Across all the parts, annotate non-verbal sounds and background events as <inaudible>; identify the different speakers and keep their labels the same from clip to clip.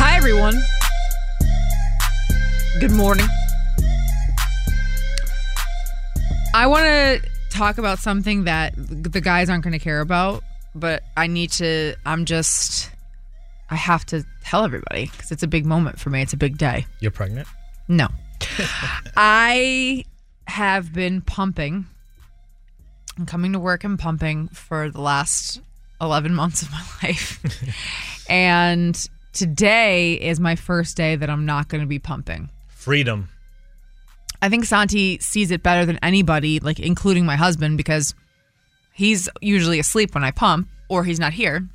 Speaker 1: Hi, everyone. Good morning. I want to talk about something that the guys aren't going to care about, but I need to, I'm just, I have to tell everybody because it's a big moment for me. It's a big day.
Speaker 2: You're pregnant?
Speaker 1: No. <laughs> I have been pumping. I'm coming to work and pumping for the last 11 months of my <laughs> life. and today is my first day that I'm not going to be pumping.
Speaker 2: Freedom.
Speaker 1: I think Santi sees it better than anybody, like including my husband, because he's usually asleep when I pump or he's not here.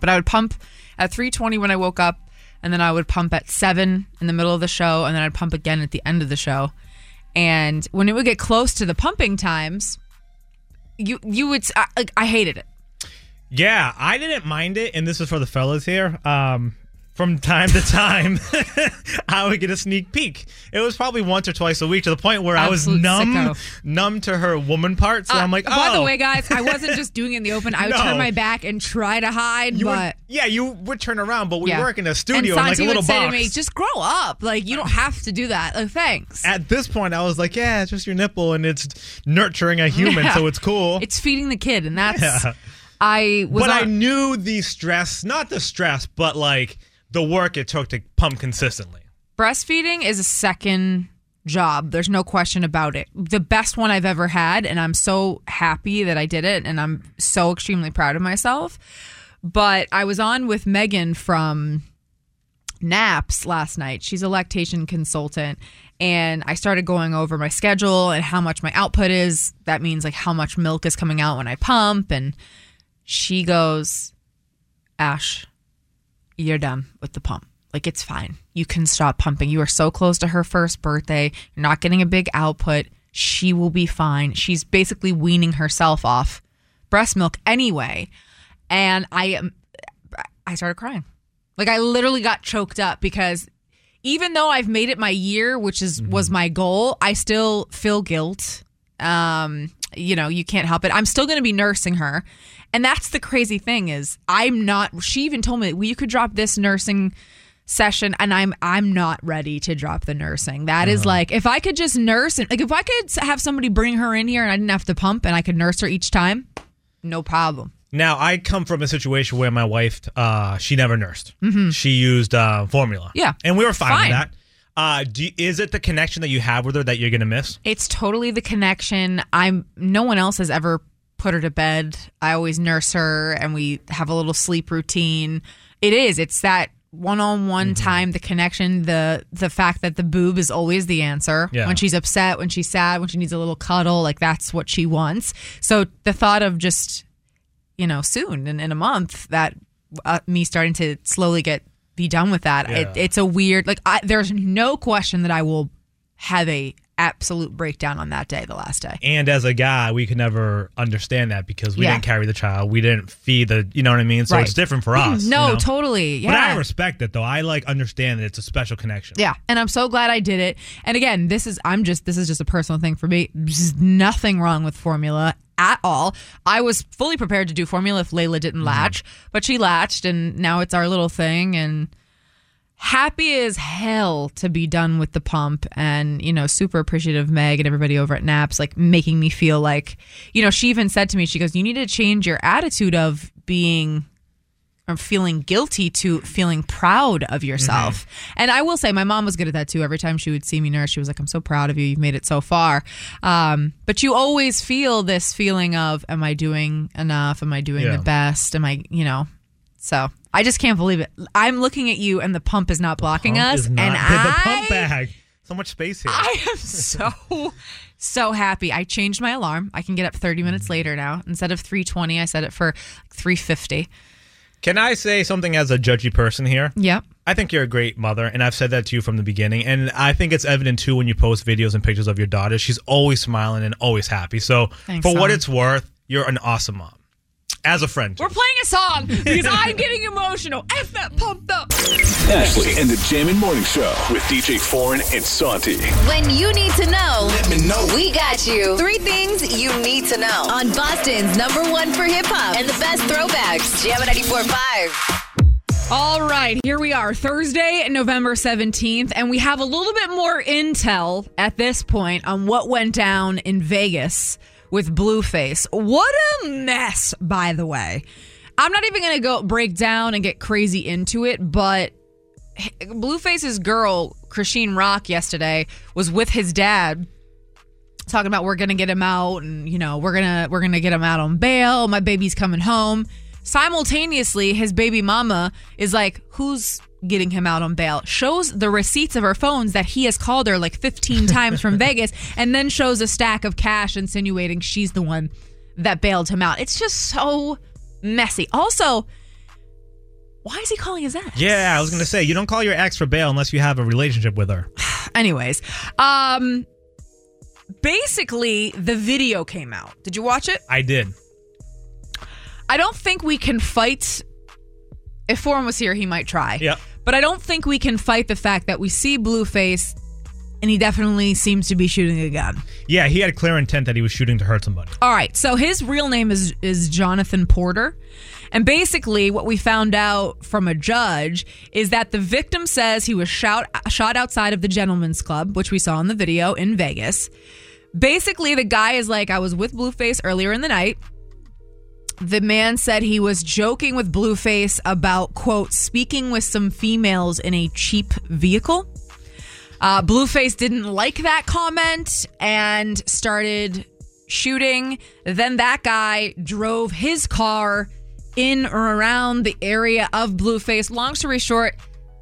Speaker 1: But I would pump at 3:20 when I woke up, and then I would pump at seven in the middle of the show, and then I'd pump again at the end of the show. And when it would get close to the pumping times, you you would I, I hated it.
Speaker 2: Yeah, I didn't mind it, and this is for the fellas here. Um, from time to time, <laughs> I would get a sneak peek. It was probably once or twice a week to the point where
Speaker 1: Absolute
Speaker 2: I was numb,
Speaker 1: sicko.
Speaker 2: numb to her woman part. So
Speaker 1: Uh,
Speaker 2: I'm like, oh.
Speaker 1: by the way, guys, I wasn't just doing it in the open. I would <laughs>
Speaker 2: No.
Speaker 1: turn my back and try to hide,
Speaker 2: you
Speaker 1: but.
Speaker 2: would, yeah, you would turn around, but we
Speaker 1: yeah.
Speaker 2: work in a
Speaker 1: and
Speaker 2: studio in like a little box.
Speaker 1: to me, "Just grow up. Like you don't have to do that. Like, thanks."
Speaker 2: At this point, I was like, yeah, it's just your nipple, and it's nurturing a human, <laughs>
Speaker 1: Yeah.
Speaker 2: so it's cool.
Speaker 1: It's feeding the kid, and that's.
Speaker 2: Yeah.
Speaker 1: I was.
Speaker 2: but I knew the stress, not the stress, but like the work it took to pump consistently.
Speaker 1: breastfeeding is a second job. There's no question about it. The best one I've ever had, and I'm so happy that I did it, and I'm so extremely proud of myself. But I was on with Megan from Naps last night. She's a lactation consultant. And I started going over my schedule and how much my output is. That means like how much milk is coming out when I pump. And she goes, Ash, you're done with the pump. Like it's fine. You can stop pumping. You are so close to her first birthday. You're not getting a big output. She will be fine. She's basically weaning herself off breast milk anyway. And I am I started crying. Like I literally got choked up because even though I've made it my year, which is was my goal, I still feel guilt. Um, you know, you can't help it. I'm still going to be nursing her. And that's the crazy thing is I'm not she even told me well, you could drop this nursing session and I'm I'm not ready to drop the nursing. That is like if I could just nurse and like if I could have somebody bring her in here and I didn't have to pump and I could nurse her each time, no problem.
Speaker 2: Now, I come from a situation where my wife, uh, she never nursed. She used uh, formula.
Speaker 1: Mm-hmm. Yeah.
Speaker 2: and we were fine,
Speaker 1: Fine.
Speaker 2: with that. Uh, do, is it the connection that you have with her that you're gonna miss?
Speaker 1: It's totally the connection. I'm no one else has ever put her to bed. I always nurse her and we have a little sleep routine. It is. It's that one-on-one time, the connection, the the fact that the boob is always the answer.
Speaker 2: Yeah.
Speaker 1: When she's upset, when she's sad, when she needs a little cuddle, like that's what she wants. So the thought of just you know, soon in, in a month that uh, me starting to slowly get be done with that. It, it's a weird like I, there's no question that I will have a absolute breakdown on that day, the last day.
Speaker 2: And as a guy, we could never understand that because we
Speaker 1: Yeah.
Speaker 2: didn't carry the child, we didn't feed the, you know what I mean. So
Speaker 1: Right.
Speaker 2: it's different for us.
Speaker 1: no,
Speaker 2: you know?
Speaker 1: totally. Yeah.
Speaker 2: But I respect it though. I like understand that it's a special connection.
Speaker 1: Yeah, and I'm so glad I did it. And again, this is I'm just this is just a personal thing for me. There's nothing wrong with formula at all. I was fully prepared to do formula if Layla didn't mm-hmm. latch, but she latched and now it's our little thing and happy as hell to be done with the pump and you know super appreciative of meg and everybody over at naps like making me feel like you know she even said to me she goes you need to change your attitude of being or feeling guilty to feeling proud of yourself. And I will say, my mom was good at that too. Every time she would see me nurse, she was like, I'm so proud of you. You've made it so far. Um, but you always feel this feeling of, am I doing enough? Am I doing
Speaker 2: Yeah.
Speaker 1: the best? Am I, you know, so I just can't believe it. I'm looking at you and the pump is not blocking
Speaker 2: Pump
Speaker 1: us.
Speaker 2: not-
Speaker 1: and I, <laughs>
Speaker 2: the pump bag. So much space here.
Speaker 1: I am so so happy. I changed my alarm. I can get up 30 minutes mm. later now. Instead of 320, I set it for 350.
Speaker 2: Can I say something as a judgy person here?
Speaker 1: Yep.
Speaker 2: I think you're a great mother, and I've said that to you from the beginning. And I think it's evident too when you post videos and pictures of your daughter. She's always smiling and always happy. So,
Speaker 1: Thanks,
Speaker 2: for what it's worth, you're an awesome mom. As a friend.
Speaker 1: We're playing a song because I'm getting emotional. F that pumped up.
Speaker 3: Ashley and the Jammin' Morning Show with DJ Foreign and Santi.
Speaker 4: When you need to know,
Speaker 5: Let me know.
Speaker 4: we got you. Three things you need to know on Boston's number one for hip hop and the best throwbacks. Jam 94.5.
Speaker 1: All right, here we are, Thursday, November 17th, and we have a little bit more intel at this point on what went down in Vegas with Blueface. What a mess, by the way. I'm not even going to go break down and get crazy into it, but Blueface's girl, Chrisean Rock, yesterday was with his dad talking about we're gonna get him out and you know we're gonna we're gonna get him out on bail my baby's coming home simultaneously his baby mama is like who's getting him out on bail shows the receipts of her phones that he has called her like 15 <laughs> times from vegas and then shows a stack of cash insinuating she's the one that bailed him out it's just so messy also why is he calling his ex
Speaker 2: yeah, I was gonna say you don't call your ex for bail unless you have a relationship with her. <sighs>
Speaker 1: anyways um basically the video came out did you watch it
Speaker 2: I did.
Speaker 1: I don't think we can fight. If Foreign was here, he might try.
Speaker 2: Yep.
Speaker 1: But I don't think we can fight the fact that we see Blueface and he definitely seems to be shooting a gun.
Speaker 2: Yeah, he had a clear intent that he was shooting to hurt somebody.
Speaker 1: All right. So his real name is is Jonathan Porter. And basically what we found out from a judge is that the victim says he was shot shot outside of the gentleman's club, which we saw in the video in Vegas. Basically the guy is like I was with Blueface earlier in the night. The man said he was joking with Blueface about quote speaking with some females in a cheap vehicle. Uh, Blueface didn't like that comment and started shooting. Then that guy drove his car in or around the area of Blueface. Long story short,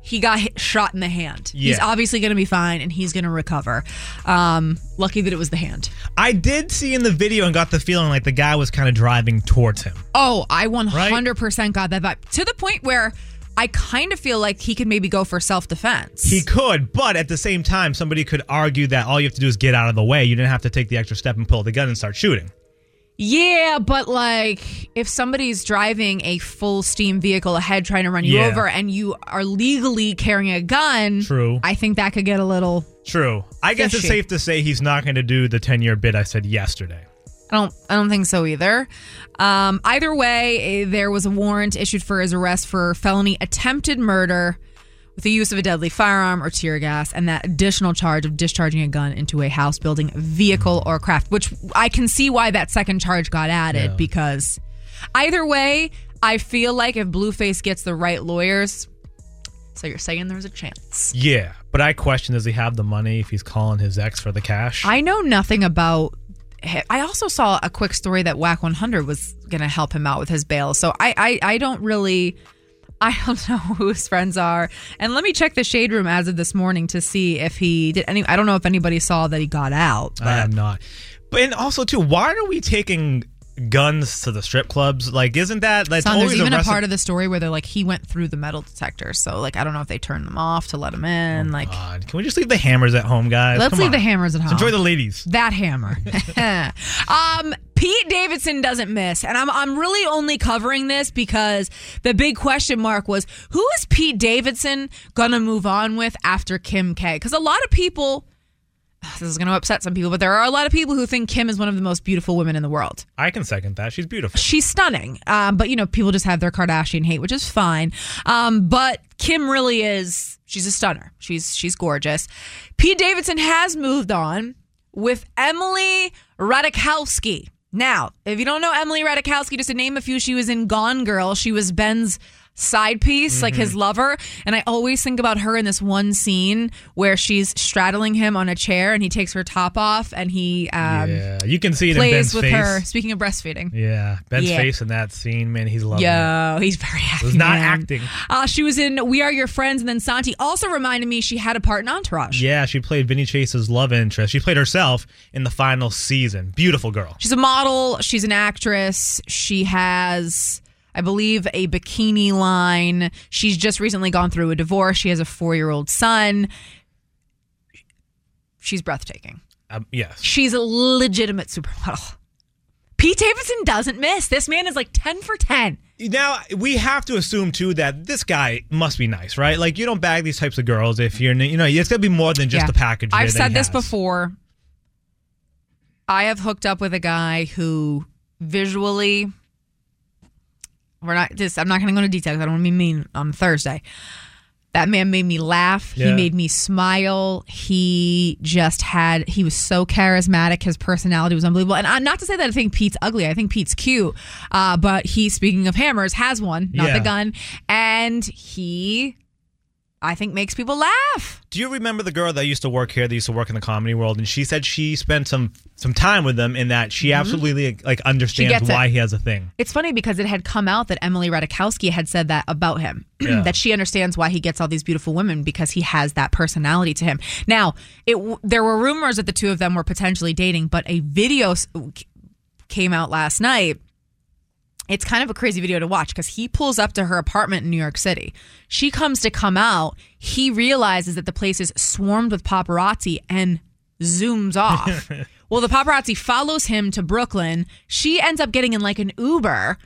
Speaker 1: he got hit, shot in the hand. He's obviously going to be fine and he's going to recover. Um, lucky that it was the hand.
Speaker 2: I did see in the video and got the feeling like the guy was kind of driving towards him.
Speaker 1: Oh, I 100% got that vibe to the point where I kind of feel like he could maybe go for self defense.
Speaker 2: He could, but at the same time, somebody could argue that all you have to do is get out of the way. You didn't have to take the extra step and pull the gun and start shooting.
Speaker 1: Yeah, but like if somebody's driving a full steam vehicle ahead trying to run you
Speaker 2: Yeah.
Speaker 1: over and you are legally carrying a gun,
Speaker 2: True.
Speaker 1: I think that could get a little
Speaker 2: True. I guess it's
Speaker 1: Fishy.
Speaker 2: safe to say he's not going to do the 10 year bid I said yesterday.
Speaker 1: I don't I don't think so either. Um, either way, eh, there was a warrant issued for his arrest for felony attempted murder with the use of a deadly firearm or tear gas and that additional charge of discharging a gun into a house building vehicle or craft, which I can see why that second charge got added
Speaker 2: Yeah.
Speaker 1: because either way, I feel like if Blueface gets the right lawyers, so you're saying there's a chance.
Speaker 2: Yeah, but I question does he have the money if he's calling his ex for the cash?
Speaker 1: I know nothing about. I also saw a quick story that Wack 100 was going to help him out with his bail. So I, I, I don't really, I don't <laughs> know who his friends are. And let me check the shade room as of this morning to see if he did any. I don't know if anybody saw that he got out.
Speaker 2: I am not. But and also too, why are we taking guns to the strip clubs? Like, isn't that that's
Speaker 1: Son,
Speaker 2: always
Speaker 1: there's even a
Speaker 2: reci-
Speaker 1: part of the story where they're like he went through the metal detector. So like I don't know if they turned them off to let him in. like
Speaker 2: God, can we just leave the hammers at home, guys?
Speaker 1: let's
Speaker 2: Come
Speaker 1: leave
Speaker 2: on.
Speaker 1: the hammers at home.
Speaker 2: Enjoy the ladies.
Speaker 1: That hammer. <laughs> <laughs> um, Pete Davidson doesn't miss, and I'm I'm really only covering this because the big question mark was who is Pete Davidson gonna move on with after Kim K? Because a lot of people. <sighs> This is going to upset some people, but there are a lot of people who think Kim is one of the most beautiful women in the world.
Speaker 2: I can second that. She's beautiful.
Speaker 1: She's stunning, um, but you know, people just have their Kardashian hate, which is fine. Um, but Kim really is. She's a stunner. She's she's gorgeous. Pete Davidson has moved on with Emily Ratajkowski. Now, if you don't know Emily Ratajkowski, just to name a few, she was in Gone Girl. She was Ben's side piece, like
Speaker 2: Mm-hmm.
Speaker 1: his lover. And I always think about her in this one scene where she's straddling him on a chair and he takes her top off and he um,
Speaker 2: yeah, you can see it in
Speaker 1: plays with
Speaker 2: face.
Speaker 1: her. Speaking of breastfeeding.
Speaker 2: Yeah, Ben's
Speaker 1: Yeah.
Speaker 2: face in that scene, man, he's loving it.
Speaker 1: Yo, he's very happy.
Speaker 2: Was not
Speaker 1: man.
Speaker 2: acting.
Speaker 1: Uh, she was in We Are Your Friends, and then Santi also reminded me she had a part in Entourage.
Speaker 2: Yeah, she played Vinny Chase's love interest. She played herself in the final season. Beautiful girl.
Speaker 1: She's a model. She's an actress. She has, I believe, a bikini line. She's just recently gone through a divorce. She has a four year old son. She's breathtaking.
Speaker 2: Um, yes.
Speaker 1: She's a legitimate supermodel. Pete Davidson doesn't miss. This man is like 10 for 10.
Speaker 2: Now we have to assume too that this guy must be nice, right? Like you don't bag these types of girls if you're, you know, it's gonna be more than just
Speaker 1: Yeah.
Speaker 2: the package.
Speaker 1: I've said this
Speaker 2: has.
Speaker 1: before. I have hooked up with a guy who visually we're not just I'm not gonna go into details. I don't want to be mean on Thursday. That man made me laugh. He made me smile. He just had he was so charismatic. His personality was unbelievable. And I'm not to say that I think Pete's ugly. I think Pete's cute. Uh, but he, speaking of hammers, has one, not
Speaker 2: Yeah.
Speaker 1: the gun. And he I think makes people laugh.
Speaker 2: Do you remember the girl that used to work here? That used to work in the comedy world, and she said she spent some some time with him, in that she absolutely like understands
Speaker 1: Mm-hmm. it.
Speaker 2: why he has a thing.
Speaker 1: It's funny because it had come out that Emily Ratajkowski had said that about him, <clears throat>
Speaker 2: Yeah.
Speaker 1: that she understands why he gets all these beautiful women because he has that personality to him. Now, it there were rumors that the two of them were potentially dating, but a video came out last night. It's kind of a crazy video to watch because he pulls up to her apartment in New York City. She comes to come out. He realizes that the place is swarmed with paparazzi and zooms off. <laughs> well, the paparazzi follows him to Brooklyn. She ends up getting in like an Uber,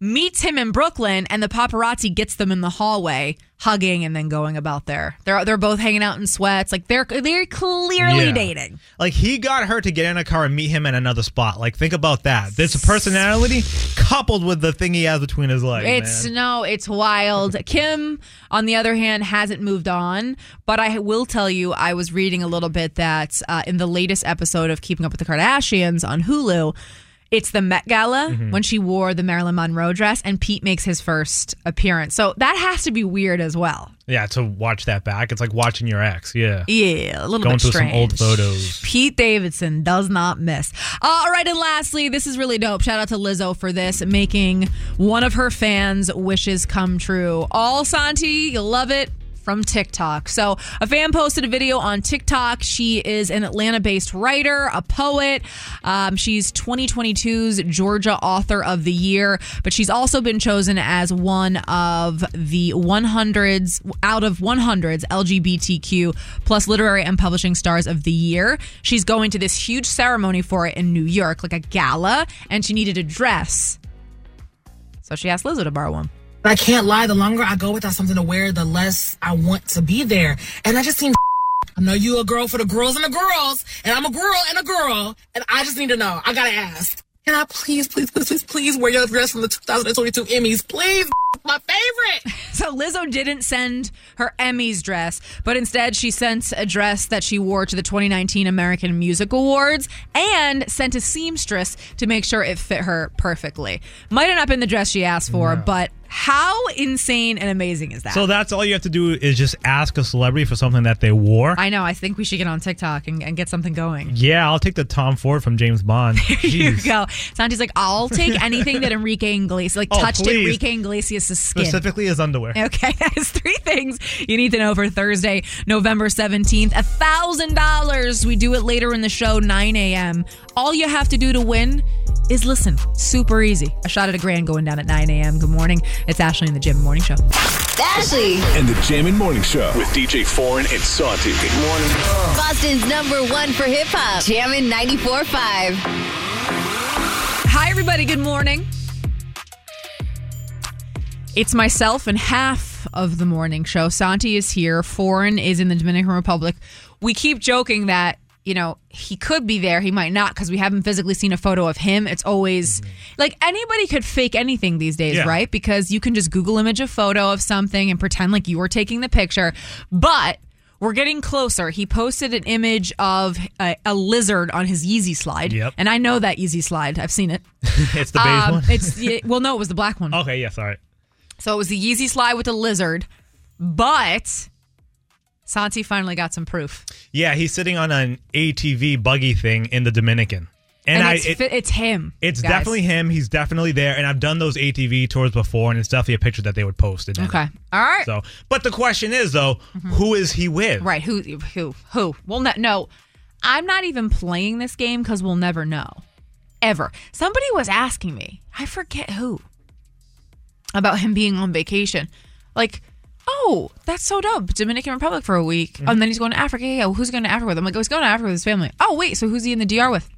Speaker 1: meets him in Brooklyn, and the paparazzi gets them in the hallway, hugging and then going about their. They're they're both hanging out in sweats. Like they're they're clearly
Speaker 2: Yeah.
Speaker 1: dating.
Speaker 2: Like he got her to get in a car and meet him at another spot. Like think about that. This personality coupled with the thing he has between his legs.
Speaker 1: It's
Speaker 2: man.
Speaker 1: no, it's wild. Kim, on the other hand, hasn't moved on. But I will tell you, I was reading a little bit that uh, in the latest episode of Keeping Up with the Kardashians on Hulu, it's the Met Gala
Speaker 2: Mm-hmm.
Speaker 1: when she wore the Marilyn Monroe dress, and Pete makes his first appearance. So that has to be weird as well.
Speaker 2: yeah, to watch that back, it's like watching your ex. Yeah,
Speaker 1: Yeah, a little bit.
Speaker 2: going
Speaker 1: bit
Speaker 2: through some old photos.
Speaker 1: Pete Davidson does not miss. All right, and lastly, this is really dope. Shout out to Lizzo for this, making one of her fans' wishes come true. All Santi, you'll love it. From TikTok. So, a fan posted a video on TikTok. She is an Atlanta based writer, a poet. Um, she's 2022's Georgia Author of the Year, but she's also been chosen as one of the 100s out of 100s LGBTQ plus literary and publishing stars of the year. She's going to this huge ceremony for it in New York, like a gala, and she needed a dress. So she asked Lizzo to borrow one.
Speaker 5: But I can't lie. The longer I go without something to wear, the less I want to be there. And I just seem. <laughs> I know you a girl for the girls and the girls, and I'm a girl and a girl, and I just need to know. I gotta ask. Can I please, please, please, please, please wear your dress from the 2022 Emmys? Please, <laughs> my favorite. <laughs>
Speaker 1: So Lizzo didn't send her Emmys dress, but instead she sent a dress that she wore to the 2019 American Music Awards and sent a seamstress to make sure it fit her perfectly. Might have not been the dress she asked for, but how insane and amazing is that?
Speaker 2: So that's all you have to do is just ask a celebrity for something that they wore.
Speaker 1: I know. I think we should get on TikTok and, and get something going.
Speaker 2: yeah, I'll take the Tom Ford from James Bond. <laughs>
Speaker 1: Here you go. Santi's like, I'll take <laughs> anything that Enrique Iglesias, like
Speaker 2: Oh,
Speaker 1: touched
Speaker 2: please.
Speaker 1: Enrique Iglesias' skin.
Speaker 2: Specifically his underwear.
Speaker 1: Okay, <laughs> that's three things you need to know for Thursday, November 17th. A $1,000. We do it later in the show, 9 a.m. All you have to do to win is listen. Super easy. A shot at a grand going down at 9 a.m. Good morning. It's Ashley in the Gym Morning Show.
Speaker 4: Ashley,
Speaker 3: And the Jammin' Morning Show with DJ Foreign and Santi. Good morning.
Speaker 4: Boston's number one for hip hop. Jammin' 94.5.
Speaker 1: Hi, everybody. Good morning. It's myself and half of the morning show. Santi is here. Foreign is in the Dominican Republic. We keep joking that, you know, he could be there. He might not because we haven't physically seen a photo of him. It's always like anybody could fake anything these days,
Speaker 2: Yeah.
Speaker 1: right? Because you can just Google image a photo of something and pretend like you were taking the picture. But we're getting closer. He posted an image of a, a lizard on his Yeezy slide.
Speaker 2: Yep.
Speaker 1: And I know that Yeezy slide. I've seen it. <laughs>
Speaker 2: it's the beige
Speaker 1: Um,
Speaker 2: one.
Speaker 1: it's well, no, it was the black one.
Speaker 2: okay, yeah, sorry.
Speaker 1: So it was the Yeezy slide with the lizard, but Santi finally got some proof.
Speaker 2: Yeah, he's sitting on an ATV buggy thing in the Dominican.
Speaker 1: And,
Speaker 2: I,
Speaker 1: it's,
Speaker 2: it-
Speaker 1: it's him.
Speaker 2: it's
Speaker 1: guys.
Speaker 2: definitely him. He's definitely there. And I've done those ATV tours before, and it's definitely a picture that they would post. It.
Speaker 1: Okay. All right.
Speaker 2: So, but the question is though, mm-hmm. who is he with?
Speaker 1: Right. Who? Who? Who? We'll ne- no. I'm not even playing this game because we'll never know. Ever. Somebody was asking me. I forget who. About him being on vacation. Like, oh, that's so dope. Dominican Republic for a week.
Speaker 2: Mm-hmm.
Speaker 1: And then he's going to Africa. Yeah, well, who's going to Africa with? I'm like, oh, he's going to Africa with his family. Oh, wait. So who's he in the DR with?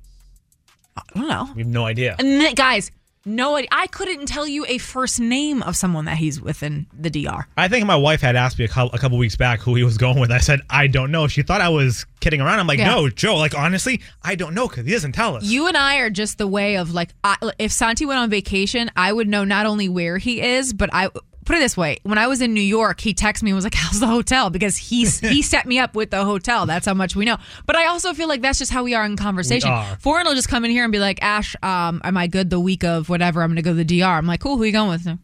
Speaker 1: I don't know.
Speaker 2: We have no idea.
Speaker 1: And then, guys, no idea. I couldn't tell you a first name of someone that he's within the DR.
Speaker 2: I think my wife had asked me a couple, a couple weeks back who he was <laughs> going with. I said I don't know. She thought I was kidding around. I'm like,
Speaker 1: Yeah.
Speaker 2: no, Joe. Like honestly, I don't know because he doesn't tell us.
Speaker 1: You and I are just the way of like, I, if Santi went on vacation, I would know not only where he is, but I put it this way: when I was in New York, he texted me and was like, <laughs> "How's the hotel?" Because he's he <laughs> set me up with the hotel. That's how much we know. But I also feel like that's just how we are in conversation.
Speaker 2: Are.
Speaker 1: Foreign will just come in here and be like, "Ash, um, am I good the week of whatever? I'm going to go to the DR." I'm like, "Cool, who you going with?"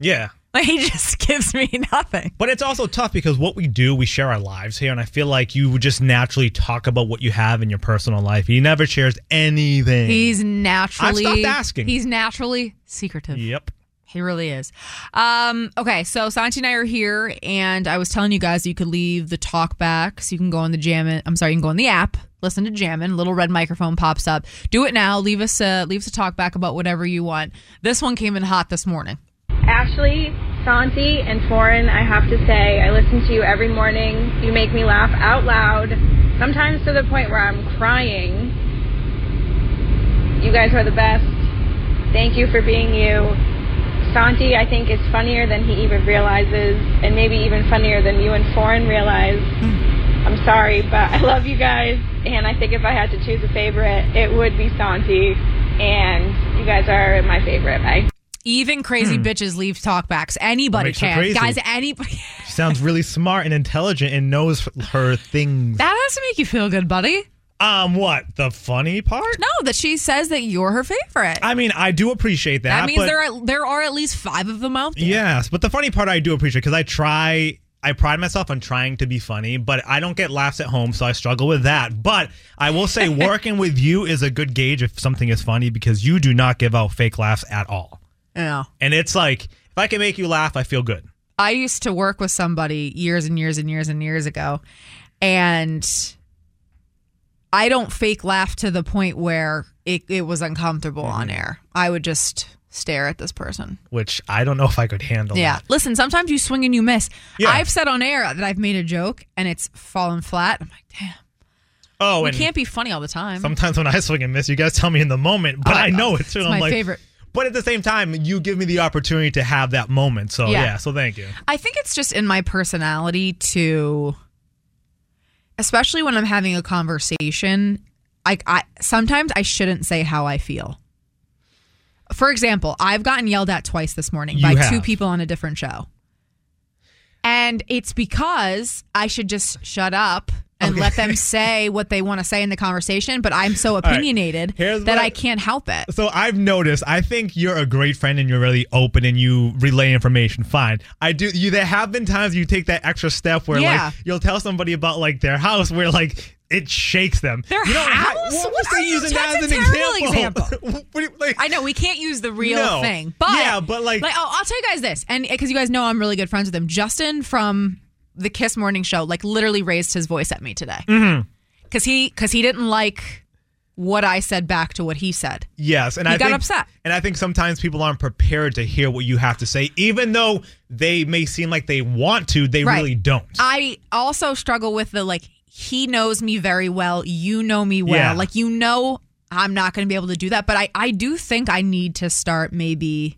Speaker 2: yeah. <laughs>
Speaker 1: Like he just gives me nothing.
Speaker 2: But it's also tough because what we do, we share our lives here, and I feel like you would just naturally talk about what you have in your personal life. He never shares anything.
Speaker 1: He's naturally.
Speaker 2: I stopped asking.
Speaker 1: He's naturally secretive.
Speaker 2: yep.
Speaker 1: He really is. Um, okay, so Santi and I are here, and I was telling you guys you could leave the talk back, so you can go on the Jammin. I'm sorry, you can go on the app, listen to Jammin. Little red microphone pops up. Do it now. Leave us a leave us a talk back about whatever you want. This one came in hot this morning.
Speaker 6: Ashley, Santi, and Foreign, I have to say, I listen to you every morning. You make me laugh out loud, sometimes to the point where I'm crying. You guys are the best. Thank you for being you. Santi, I think, is funnier than he even realizes, and maybe even funnier than you and Foreign realize. Hmm. I'm sorry, but I love you guys, and I think if I had to choose a favorite, it would be Santi, and you guys are my favorite. Bye.
Speaker 1: Even crazy hmm. bitches leave talkbacks. Anybody
Speaker 2: makes her
Speaker 1: can,
Speaker 2: crazy.
Speaker 1: guys. Anybody. <laughs>
Speaker 2: She sounds really smart and intelligent and knows her things.
Speaker 1: that has to make you feel good, buddy.
Speaker 2: Um, what the funny part?
Speaker 1: No, that she says that you're her favorite.
Speaker 2: I mean, I do appreciate that.
Speaker 1: that means
Speaker 2: but-
Speaker 1: there are there are at least five of them out there.
Speaker 2: Yes, but the funny part I do appreciate because I try. I pride myself on trying to be funny, but I don't get laughs at home, so I struggle with that. But I will say, <laughs> working with you is a good gauge if something is funny because you do not give out fake laughs at all.
Speaker 1: Yeah.
Speaker 2: And it's like, if I can make you laugh, I feel good.
Speaker 1: I used to work with somebody years and years and years and years ago, and I don't fake laugh to the point where it, it was uncomfortable mm-hmm. on air. I would just stare at this person.
Speaker 2: Which I don't know if I could handle.
Speaker 1: Yeah.
Speaker 2: that.
Speaker 1: Listen, sometimes you swing and you miss.
Speaker 2: Yeah.
Speaker 1: I've said on air that I've made a joke and it's fallen flat. I'm like, damn,
Speaker 2: Oh, and
Speaker 1: can't be funny all the time.
Speaker 2: sometimes when I swing and miss, you guys tell me in the moment, but
Speaker 1: Oh,
Speaker 2: I know it's,
Speaker 1: it's my
Speaker 2: like,
Speaker 1: favorite.
Speaker 2: But at the same time, you give me the opportunity to have that moment. So
Speaker 1: Yeah.
Speaker 2: yeah so thank you.
Speaker 1: I think it's just in my personality to, especially when I'm having a conversation. like I sometimes I shouldn't say how I feel. For example, I've gotten yelled at twice this morning
Speaker 2: You
Speaker 1: by
Speaker 2: have.
Speaker 1: two people on a different show, and it's because I should just shut up and let them <laughs> say what they want to say in the conversation. But I'm so opinionated
Speaker 2: Here's
Speaker 1: that I can't help it.
Speaker 2: So I've noticed. I think you're a great friend and you're really open and you relay information. Fine. I do. You. There have been times you take that extra step where
Speaker 1: Yeah.
Speaker 2: like you'll tell somebody about like their house where like it shakes them.
Speaker 1: Their
Speaker 2: you don't
Speaker 1: house?
Speaker 2: well,
Speaker 1: What are you-
Speaker 2: using that as an <laughs> What do you- like,
Speaker 1: I know we can't use the real
Speaker 2: No.
Speaker 1: thing, but
Speaker 2: Yeah, but, like-
Speaker 1: oh, I'll tell you guys this, and because you guys know I'm really good friends with him. Justin from the Kiss Morning Show, like literally raised his voice at me today
Speaker 2: Mm-hmm.
Speaker 1: because he because he didn't like what I said back to what he said.
Speaker 2: Yes, and
Speaker 1: He
Speaker 2: I
Speaker 1: got
Speaker 2: think,
Speaker 1: upset.
Speaker 2: And I think sometimes people aren't prepared to hear what you have to say, even though they may seem like they want to. They
Speaker 1: Right.
Speaker 2: really don't.
Speaker 1: I also struggle with the like he knows me very well, you know me well,
Speaker 2: Yeah.
Speaker 1: like you know I'm not going to be able to do that, but I I do think I need to start maybe.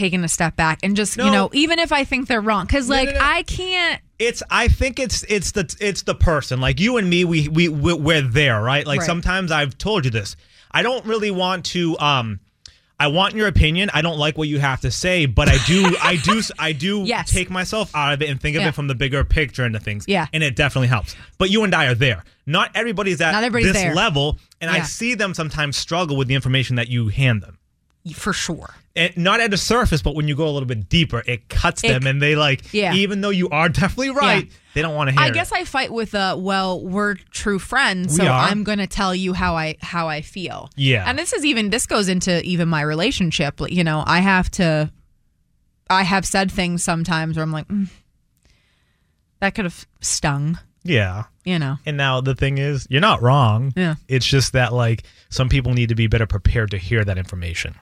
Speaker 1: Taking a step back and just you know even if I think they're wrong because
Speaker 2: No,
Speaker 1: like
Speaker 2: no, no.
Speaker 1: I can't
Speaker 2: It's. I think it's. It's the. It's the person. Like you and me. We. We. we- We're there, right? Like
Speaker 1: Right.
Speaker 2: sometimes I've told you this. I don't really want to. Um. I want your opinion. I don't like what you have to say, but I do. I do. <laughs> I do
Speaker 1: Yes.
Speaker 2: take myself out of it and think of
Speaker 1: Yeah.
Speaker 2: it from the bigger picture into things.
Speaker 1: Yeah.
Speaker 2: And it definitely helps. But you and I are there. Not everybody's at
Speaker 1: Not everybody's
Speaker 2: this
Speaker 1: there.
Speaker 2: level, and I see them sometimes struggle with the information that you hand them.
Speaker 1: for sure.
Speaker 2: And not at the surface, but when you go a little bit deeper, it cuts
Speaker 1: It-
Speaker 2: them, and they like,
Speaker 1: Yeah.
Speaker 2: even though you are <laughs> definitely right,
Speaker 1: Yeah.
Speaker 2: they don't want to hear.
Speaker 1: I guess
Speaker 2: it.
Speaker 1: I fight with uh well we're true friends so I'm going to tell you how I how I feel.
Speaker 2: Yeah.
Speaker 1: And this is even this goes into even my relationship, you know, I have to I have said things sometimes where I'm like mm, that could have stung,
Speaker 2: yeah.
Speaker 1: you know.
Speaker 2: And now the thing is, you're not wrong.
Speaker 1: Yeah.
Speaker 2: It's just that like some people need to be better prepared to hear that information.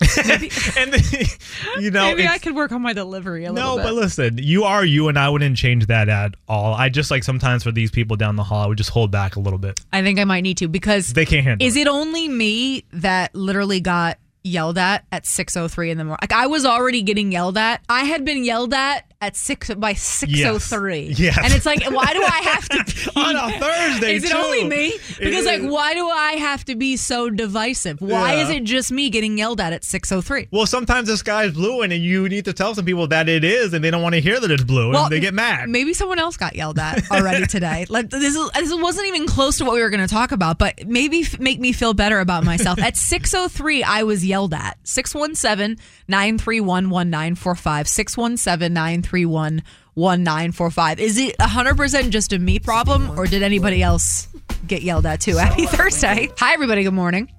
Speaker 2: <laughs> and then, <laughs> you know,
Speaker 1: Maybe I could work on my delivery a
Speaker 2: no,
Speaker 1: little bit.
Speaker 2: but listen, you are you, and I wouldn't change that at all. I just like sometimes for these people down the hall, I would just hold back a little bit.
Speaker 1: I think I might need to because
Speaker 2: They can't handle.
Speaker 1: Is it only me that literally got yelled at at 6:03 in the morning? Like I was already getting yelled at. I had been yelled at at 6 by 6:03.
Speaker 2: Yes.
Speaker 1: And it's like why do I have to <laughs> be
Speaker 2: On a Thursday,
Speaker 1: Is it
Speaker 2: too.
Speaker 1: only me? Because like why do I have to be so divisive? Why
Speaker 2: Yeah.
Speaker 1: is it just me getting yelled at at 6:03?
Speaker 2: Well, sometimes the sky's blue, and you need to tell some people that it is, and they don't want to hear that it's blue, and they get mad.
Speaker 1: Maybe someone else got yelled at already <laughs> today. Like this, is, this wasn't even close to what we were going to talk about, but maybe f- make me feel better about myself. at 6:03, I was yelled at. 617-931-1945. 617-931-1945. Is it 100% just a me problem, or did anybody else get yelled at too? Happy <laughs> Thursday. Hi, everybody. Good morning.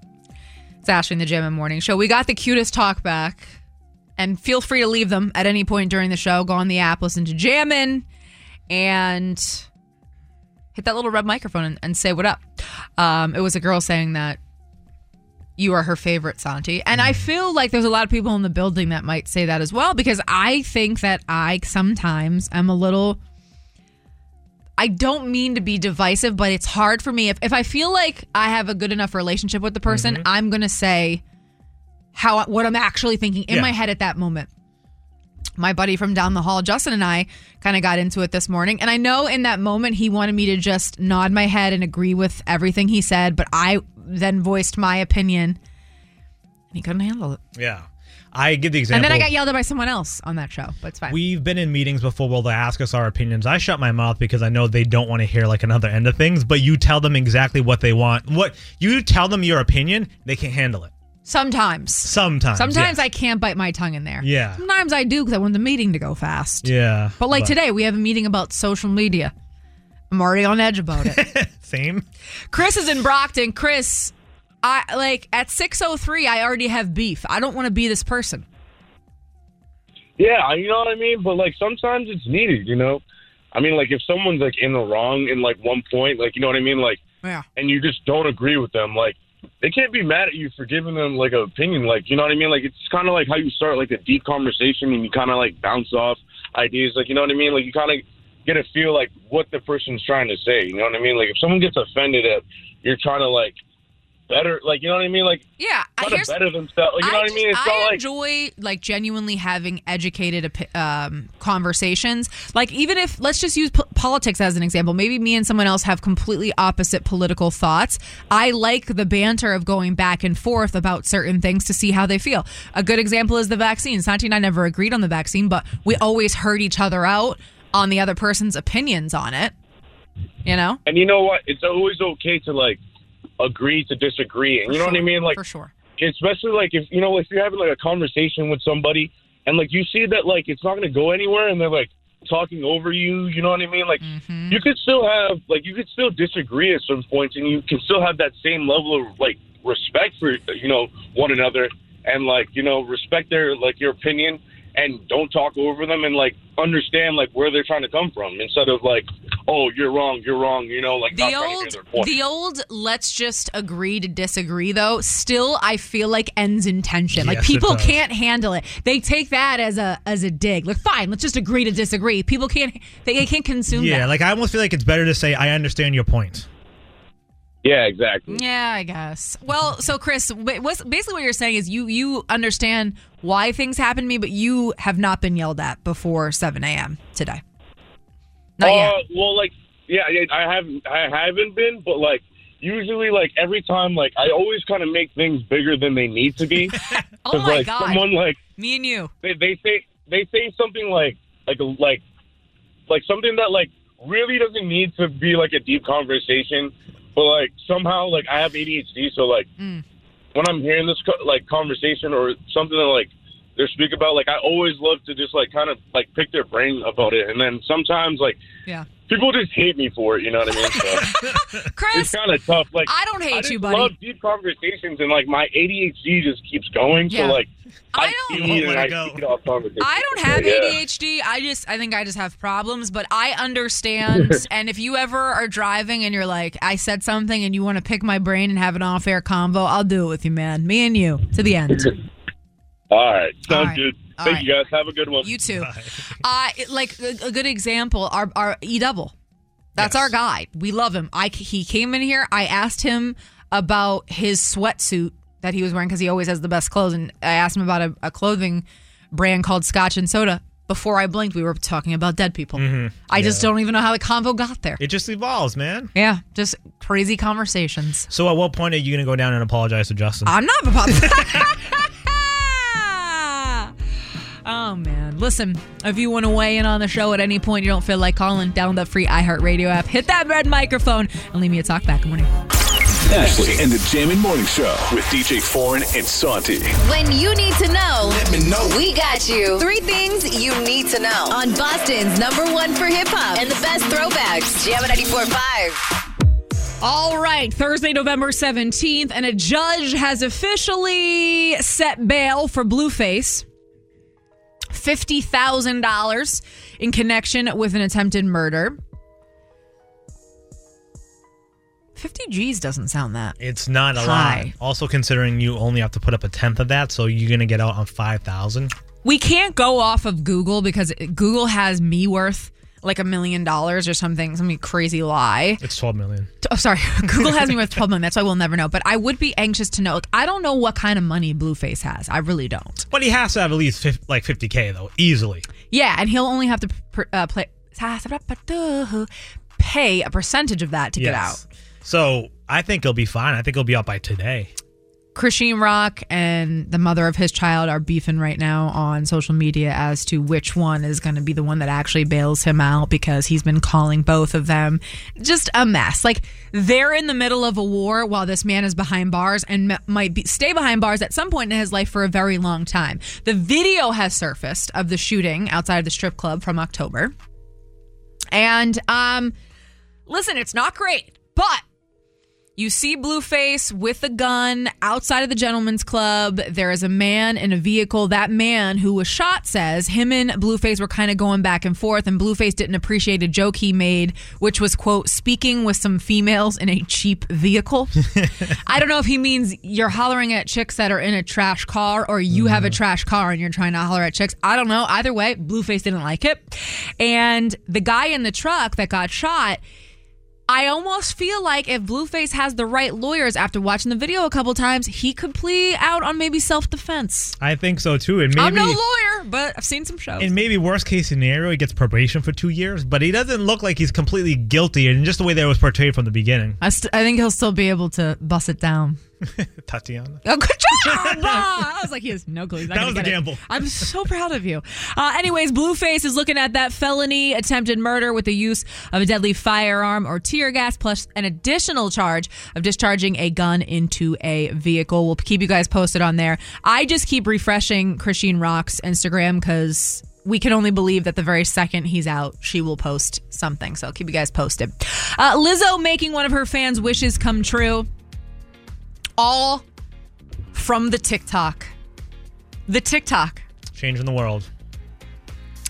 Speaker 1: It's Ashley in the Gym and Morning Show. We got the cutest talk back and feel free to leave them at any point during the show. Go on the app, listen to Jammin', and hit that little red microphone and, and say what up. Um, it was a girl saying that you are her favorite, Santi. And I mm. feel like there's a lot of people in the building that might say that as well because I think that I sometimes am a little. I don't mean to be divisive, but it's hard for me. If, if I feel like I have a good enough relationship with the person, mm-hmm. I'm going to say how what I'm actually thinking in
Speaker 2: Yeah.
Speaker 1: my head at that moment. My buddy from down the hall, Justin and I kind of got into it this morning. And I know in that moment he wanted me to just nod my head and agree with everything he said, but I then voiced my opinion and he couldn't handle it.
Speaker 2: yeah, I give the example.
Speaker 1: And then I got yelled at by someone else on that show, but it's fine.
Speaker 2: We've been in meetings before where they ask us our opinions. I shut my mouth because I know they don't want to hear like another end of things. But you tell them exactly what they want. What you tell them your opinion, they can't handle it.
Speaker 1: Sometimes.
Speaker 2: Sometimes.
Speaker 1: Sometimes
Speaker 2: yes.
Speaker 1: I can't bite my tongue in there.
Speaker 2: Yeah.
Speaker 1: Sometimes I do because I want the meeting to go fast.
Speaker 2: Yeah.
Speaker 1: But like today, we have a meeting about social media. I'm already on edge about it. <laughs>
Speaker 2: Same.
Speaker 1: Chris is in Brockton. Chris, I like at 6:03. I already have beef. I don't want to be this person.
Speaker 7: Yeah, you know what I mean. But like sometimes it's needed. You know, I mean, like if someone's like in the wrong in like one point, like you know what I mean, like,
Speaker 1: Yeah.
Speaker 7: and you just don't agree with them, like they can't be mad at you for giving them like an opinion. Like you know what I mean. Like it's kind of like how you start like a deep conversation and you kind of like bounce off ideas. Like you know what I mean. Like you kind of get a feel like what the person's trying to say. You know what I mean. Like if someone gets offended at you're trying to like better, like you know what I mean. Like
Speaker 1: Yeah. I,
Speaker 7: try to better themselves. Like, you know
Speaker 1: I,
Speaker 7: what I mean. It's
Speaker 1: just-
Speaker 7: not
Speaker 1: I
Speaker 7: like
Speaker 1: enjoy like genuinely having educated um, conversations. Like even if let's just use po- politics as an example. Maybe me and someone else have completely opposite political thoughts. I like the banter of going back and forth about certain things to see how they feel. A good example is the vaccine. Santi and I never agreed on the vaccine, but we always heard each other out on the other person's opinions on it. You know,
Speaker 7: And you know what? It's always okay to like agree to disagree. And you know what I mean? Like
Speaker 1: for sure.
Speaker 7: especially like if you know if you're having like a conversation with somebody and like you see that like it's not going to go anywhere and they're like talking over you, you know what I mean? Like
Speaker 1: Mm-hmm.
Speaker 7: you could still have like you could still disagree at some points and you can still have that same level of like respect for you know one another and like you know respect their like your opinion and don't talk over them and like understand like where they're trying to come from instead of like oh you're wrong you're wrong you know like
Speaker 1: The
Speaker 7: trying
Speaker 1: old,
Speaker 7: hear point.
Speaker 1: the old, let's just agree to disagree, though. Still, I feel like ends in tension. like
Speaker 2: Yes, it
Speaker 1: people can't handle it. They take that as a as a dig. Like, fine, let's just agree to disagree. People can't they, they can't consume
Speaker 2: Yeah,
Speaker 1: that.
Speaker 2: like I almost feel like it's better to say I understand your point.
Speaker 7: Yeah exactly
Speaker 1: yeah, I guess. Well, so Chris, what's basically what you're saying is you you understand why things happen to me, but you have not been yelled at before 7 a.m. today. Not
Speaker 7: uh,
Speaker 1: yet.
Speaker 7: well like yeah I haven't I haven't been but like usually like every time like I always kind of make things bigger than they need to be <laughs>
Speaker 1: Oh my
Speaker 7: like
Speaker 1: god,
Speaker 7: someone like
Speaker 1: me and you.
Speaker 7: they, they say they say something like like like like something that like really doesn't need to be like a deep conversation, but like somehow like I have ADHD, so like
Speaker 1: Mm.
Speaker 7: when I'm hearing this like conversation or something that like they speak about, like I always love to just like kind of like pick their brain about it, and then sometimes like
Speaker 1: Yeah.
Speaker 7: People just hate me for it. You know what I mean? So <laughs> it's kind of tough. Like
Speaker 1: I don't hate
Speaker 7: just
Speaker 1: you, buddy.
Speaker 7: I love deep conversations, and like my ADHD just keeps going.
Speaker 1: Yeah.
Speaker 7: So like
Speaker 1: I don't-
Speaker 7: feed
Speaker 2: Oh,
Speaker 7: and I
Speaker 2: go.
Speaker 7: off.
Speaker 1: I don't have
Speaker 7: Yeah.
Speaker 1: ADHD. I just I think I just have problems, but I understand. <laughs> and if you ever are driving and you're like, I said something and you want to pick my brain and have an off-air convo, I'll do it with you, man. Me and you to the end. <laughs>
Speaker 7: All right, sounds
Speaker 1: All right.
Speaker 7: good.
Speaker 1: All
Speaker 7: Thank
Speaker 1: right.
Speaker 7: you guys. Have a good one.
Speaker 1: You too. Uh, it- like a, a good example, our our E double. That's
Speaker 2: Yes.
Speaker 1: our guy. We love him. I he came in here. I asked him about his sweatsuit that he was wearing because he always has the best clothes, and I asked him about a, a clothing brand called Scotch and Soda. Before I blinked, we were talking about dead people. I just don't even know how the convo got there.
Speaker 2: It just evolves, man.
Speaker 1: Yeah, just crazy conversations.
Speaker 2: So at what point are you gonna go down and apologize to Justin?
Speaker 1: I'm not <laughs> about <laughs> Oh man. Listen, if you want to weigh in on the show at any point you don't feel like calling, download the free iHeartRadio app, hit that red microphone, and leave me a talk back. Good morning.
Speaker 3: Ashley and the Jammin' Morning Show with DJ Foreign and Santi.
Speaker 4: When you need to know,
Speaker 8: Let me know.
Speaker 4: we got you. Three things you need to know on Boston's number one for hip hop and the best throwbacks. Jam 94.5.
Speaker 1: All right, Thursday, November 17th, and a judge has officially set bail for Blueface. $50,000 in connection with an attempted murder. 50 G's doesn't sound that.
Speaker 2: It's not a
Speaker 1: Hi.
Speaker 2: lot. Also, considering you only have to put up a tenth of that, so you're gonna get out on five thousand.
Speaker 1: We can't go off of Google because Google has me worth like a million dollars or something, some crazy lie.
Speaker 2: It's twelve million.
Speaker 1: Oh, sorry. <laughs> Google has me worth 12 million. That's why we'll never know. But I would be anxious to know. Like, I don't know what kind of money Blueface has. I really don't.
Speaker 2: But he has to have at least 50, like fifty k though, easily.
Speaker 1: Yeah, and he'll only have to uh, play, pay a percentage of that to get out.
Speaker 2: So I think he'll be fine. I think he'll be out by today.
Speaker 1: Chrisean Rock and the mother of his child are beefing right now on social media as to which one is going to be the one that actually bails him out because he's been calling both of them just a mess. Like they're in the middle of a war while this man is behind bars and m- might be, stay behind bars at some point in his life for a very long time. The video has surfaced of the shooting outside of the strip club from October. And um listen, it's not great, but you see Blueface with a gun outside of the gentleman's club. There is a man in a vehicle. That man who was shot says him and Blueface were kind of going back and forth, and Blueface didn't appreciate a joke he made, which was, quote, speaking with some females in a cheap vehicle. <laughs> I don't know if he means you're hollering at chicks that are in a trash car or you have a mm-hmm. trash car and you're trying to holler at chicks. I don't know. Either way, Blueface didn't like it. And the guy in the truck that got shot, I almost feel like if Blueface has the right lawyers after watching the video a couple times, he could plea out on maybe self defense.
Speaker 2: I think so too. And maybe
Speaker 1: I'm no lawyer, but I've seen some shows.
Speaker 2: in maybe worst case scenario, he gets probation for two years, but he doesn't look like he's completely guilty, and just the way that it was portrayed from the beginning.
Speaker 1: I, st- I think he'll still be able to bust it down. <laughs>
Speaker 2: Thotiana.
Speaker 1: Oh, good job! <laughs> I was like, he has no clue.
Speaker 2: That was a
Speaker 1: get it.
Speaker 2: gamble.
Speaker 1: I'm so proud of you. Uh, anyways, Blueface is looking at that felony attempted murder with the use of a deadly firearm or tear gas, plus an additional charge of discharging a gun into a vehicle. We'll keep you guys posted on there. I just keep refreshing Chrisean Rock's Instagram because we can only believe that the very second he's out, she will post something. So I'll keep you guys posted. Uh, Lizzo making one of her fans' wishes come true all from the TikTok The TikTok.
Speaker 2: Changing the world.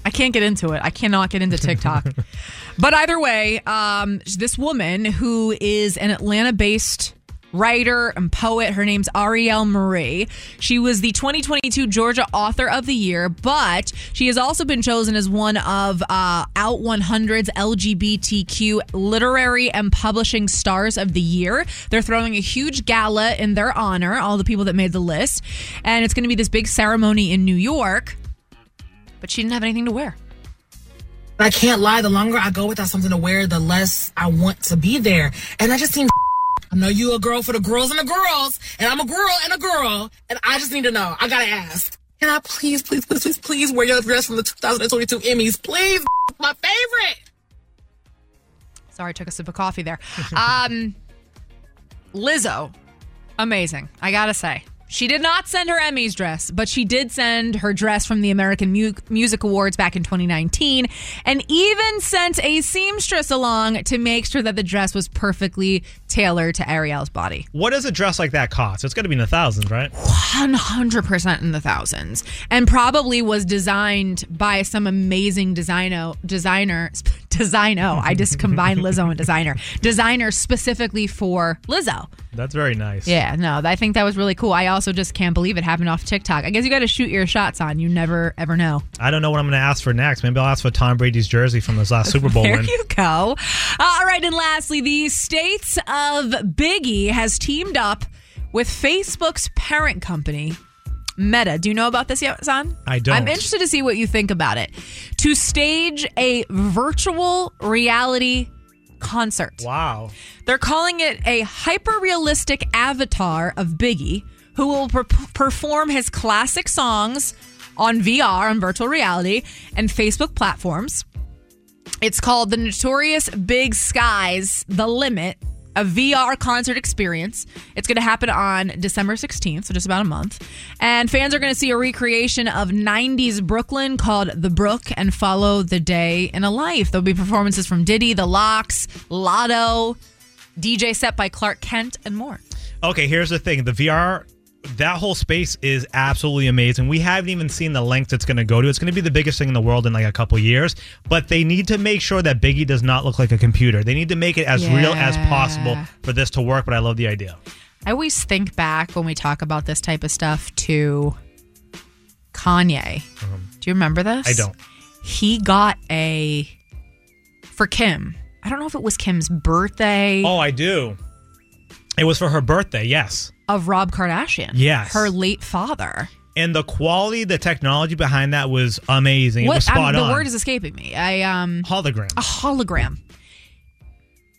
Speaker 1: I can't get into it. I cannot get into TikTok. <laughs> but either way, um, this woman who is an Atlanta based writer and poet, her name's Arielle Marie. She was the 2022 Georgia Author of the Year, but she has also been chosen as one of uh, Out 100's LGBTQ Literary and Publishing Stars of the Year. They're throwing a huge gala in their honor, all the people that made the list. And it's going to be this big ceremony in New York but she didn't have anything to wear.
Speaker 5: I can't lie. The longer I go without something to wear, the less I want to be there. And I just seem. I know you a girl for the girls and the girls, and I'm a girl and a girl, and I just need to know. I gotta ask. Can I please, please, please, please, please wear your dress from the 2022 Emmys? Please, <laughs> my favorite.
Speaker 1: Sorry, I took a sip of coffee there. <laughs> Um, Lizzo, amazing. I gotta say. She did not send her Emmys dress, but she did send her dress from the American Mu- Music Awards back in 2019 and even sent a seamstress along to make sure that the dress was perfectly tailored to Arielle's body.
Speaker 2: What does a dress like that cost? It's got to be in the thousands, right?
Speaker 1: 100% in the thousands and probably was designed by some amazing designer designer designo i just <laughs> combined lizzo and designer designer specifically for lizzo
Speaker 2: That's very nice.
Speaker 1: yeah no i think that was really cool i also just can't believe it happened off tiktok i guess you got to shoot your shots on you never ever know
Speaker 2: I don't know what I'm going to ask for next. Maybe I'll ask for Tom Brady's jersey from his last Super Bowl
Speaker 1: There
Speaker 2: win.
Speaker 1: you go. All right, and lastly, the states of Biggie has teamed up with Facebook's parent company. Meta. Do you know about this yet, Son?
Speaker 2: I don't.
Speaker 1: I'm interested to see what you think about it. To stage a virtual reality concert.
Speaker 2: Wow.
Speaker 1: They're calling it a hyper realistic avatar of Biggie who will per- perform his classic songs on VR, on virtual reality, and Facebook platforms. It's called the Notorious Big Sky's The Limit, a VR concert experience. It's going to happen on December 16th, so just about a month. And fans are going to see a recreation of 90s Brooklyn called The Brook and follow the day in a life. There'll be performances from Diddy, The LOX, Lotto, DJ set by Clark Kent, and more.
Speaker 2: Okay, here's the thing. The VR, that whole space is absolutely amazing. We haven't even seen the length it's going to go to. It's going to be the biggest thing in the world in like a couple years. But they need to make sure that Biggie does not look like a computer. They need to make it as real as possible for this to work. But I love the idea.
Speaker 1: I always think back when we talk about this type of stuff to Kanye. Uh-huh. Do you remember this?
Speaker 2: I don't.
Speaker 1: He got a for Kim. I don't know if it was Kim's birthday
Speaker 2: Oh, I do. It was for her birthday, yes.
Speaker 1: of Rob Kardashian.
Speaker 2: Yes.
Speaker 1: Her late father.
Speaker 2: And the quality, the technology behind that was amazing. it was
Speaker 1: What
Speaker 2: spot
Speaker 1: the
Speaker 2: on.
Speaker 1: word is escaping me. I um
Speaker 2: hologram.
Speaker 1: a hologram.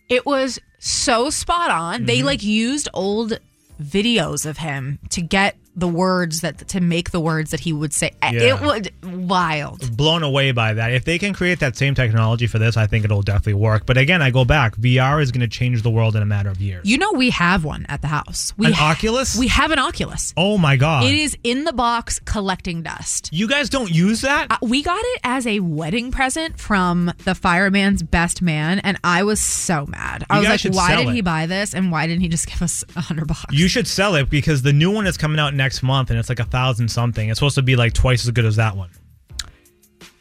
Speaker 1: It was so spot on. They
Speaker 2: Mm-hmm.
Speaker 1: like used old videos of him to get the words that to make the words that he would say.
Speaker 2: Yeah.
Speaker 1: It would wild.
Speaker 2: blown away by that. If they can create that same technology for this, I think it'll definitely work. But again, I go back. VR is going to change the world in a matter of years.
Speaker 1: You know we have one at the house. We
Speaker 2: An
Speaker 1: ha-
Speaker 2: Oculus?
Speaker 1: We have an Oculus.
Speaker 2: oh my god!
Speaker 1: It is in the box collecting dust.
Speaker 2: You guys don't use that?
Speaker 1: Uh, we got it as a wedding present from the fireman's best man, and I was so mad. I
Speaker 2: You
Speaker 1: was like, "Why did
Speaker 2: it.
Speaker 1: he buy this? And why didn't he just <laughs> give us a hundred bucks?"
Speaker 2: you should sell it because the new one is coming out next month, and it's like a thousand something. It's supposed to be like twice as good as that one.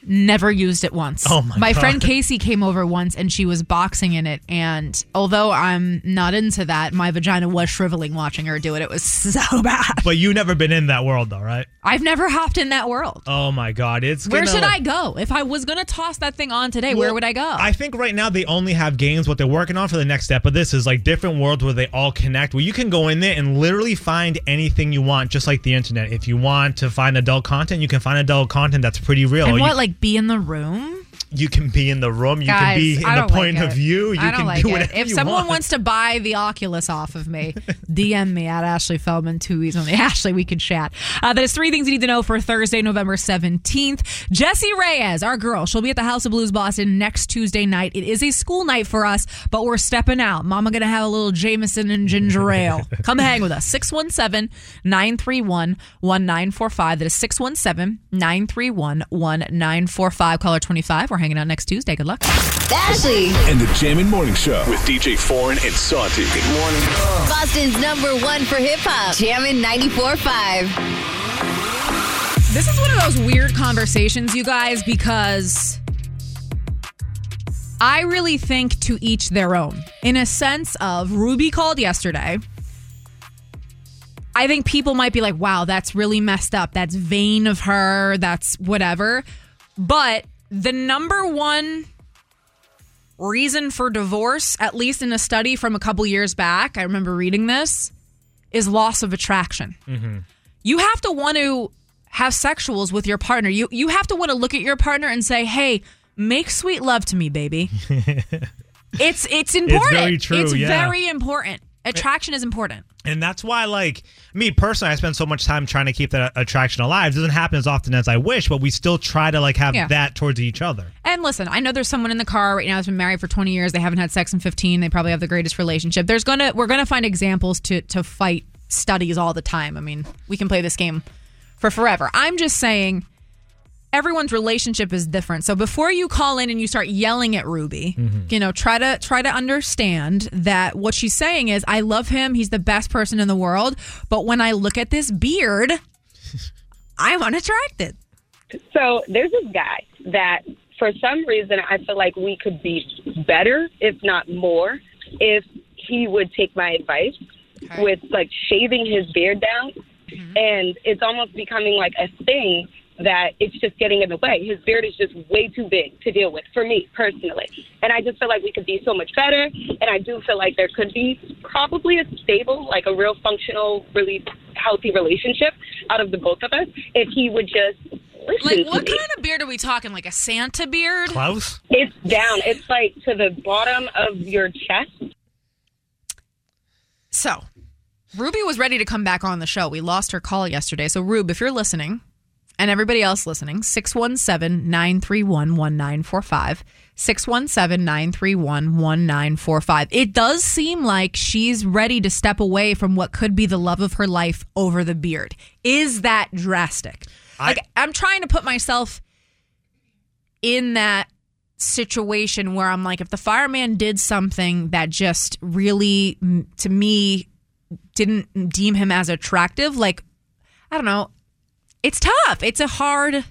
Speaker 1: Never used it once.
Speaker 2: Oh my God.
Speaker 1: My friend Casey came over once and she was boxing in it. And although I'm not into that, my vagina was shriveling watching her do it. It was <laughs> so bad.
Speaker 2: But you've never been in that world, though, right?
Speaker 1: I've never hopped in that world.
Speaker 2: Oh my god! It's
Speaker 1: Where
Speaker 2: gonna,
Speaker 1: should I go? If I was going to toss that thing on today, where would I go?
Speaker 2: I think right now they only have games. What they're working on for the next step of this is like different worlds where they all connect, where you can go in there and literally find anything you want, just like the internet. If you want to find adult content, you can find adult content that's pretty real.
Speaker 1: and what,
Speaker 2: you,
Speaker 1: like be in the room?
Speaker 2: You can be in the room, you
Speaker 1: Guys,
Speaker 2: can be in the point of view, you
Speaker 1: I don't
Speaker 2: can
Speaker 1: like
Speaker 2: do
Speaker 1: it.
Speaker 2: whatever
Speaker 1: If someone
Speaker 2: want.
Speaker 1: wants to buy the Oculus off of me, <laughs> DM me at Ashley Feldman two E's on the <laughs> Ashley. We can chat. Uh, that is three things you need to know for Thursday, November seventeenth. Jessie Reyez, our girl, she'll be at the House of Blues Boston next Tuesday night. It is a school night for us, but we're stepping out. Mama gonna have a little Jameson and ginger ale. <laughs> Come hang with us. 617-931-1945. That is 617-931-1945. Caller twenty five. We're hanging out next Tuesday. Good luck.
Speaker 4: Ashley,
Speaker 3: And the Jam'n Morning Show with DJ Foreign and Santi. Good morning.
Speaker 4: Boston's number one for hip hop. Jam'n 94.5.
Speaker 1: This is one of those weird conversations, you guys, because I really think to each their own. In a sense of Ruby called yesterday. I think people might be like, wow, that's really messed up. That's vain of her. That's whatever. But the number one reason for divorce, at least in a study from a couple years back, I remember reading this, is loss of attraction. Mm-hmm. You have to want to have sexuals with your partner. You you have to want to look at your partner and say, "Hey, make sweet love to me, baby." <laughs> it's it's important.
Speaker 2: very true,
Speaker 1: It's
Speaker 2: yeah.
Speaker 1: very important. Attraction is important.
Speaker 2: And that's why, like me personally, I spend so much time trying to keep that attraction alive. It doesn't happen as often as I wish, but we still try to like have
Speaker 1: Yeah.
Speaker 2: that towards each other.
Speaker 1: And listen, I know there's someone in the car right now that's been married for 20 years. They haven't had sex in 15. They probably have the greatest relationship. There's gonna we're gonna find examples to to fight studies all the time. I mean, we can play this game for forever. I'm just saying everyone's relationship is different. So before you call in and you start yelling at Ruby, mm-hmm. you know, try to try to understand that what she's saying is I love him, he's the best person in the world, but when I look at this beard, I'm unattracted.
Speaker 8: So there's this guy that, for some reason, I feel like we could be better, if not more, if he would take my advice with like shaving his beard down. Mm-hmm. And it's almost becoming like a thing that it's just getting in the way. His beard is just way too big to deal with for me personally. And I just feel like we could be so much better. And I do feel like there could be probably a stable, like a real functional, really healthy relationship out of the both of us if he would just listen
Speaker 1: Like what
Speaker 8: me.
Speaker 1: kind of beard are we talking? Like a Santa beard?
Speaker 2: Klaus?
Speaker 8: It's down. It's like to the bottom of your chest.
Speaker 1: So, Ruby was ready to come back on the show. We lost her call yesterday. So, Rube, if you're listening, and everybody else listening, 617 931 1945. 617 931 1945. It does seem like she's ready to step away from what could be the love of her life over the beard. Is that drastic?
Speaker 2: I-
Speaker 1: like, I'm trying to put myself in that situation where I'm like, if the fireman did something that just really, to me, didn't deem him as attractive, like, I don't know, it's tough. It's a hard.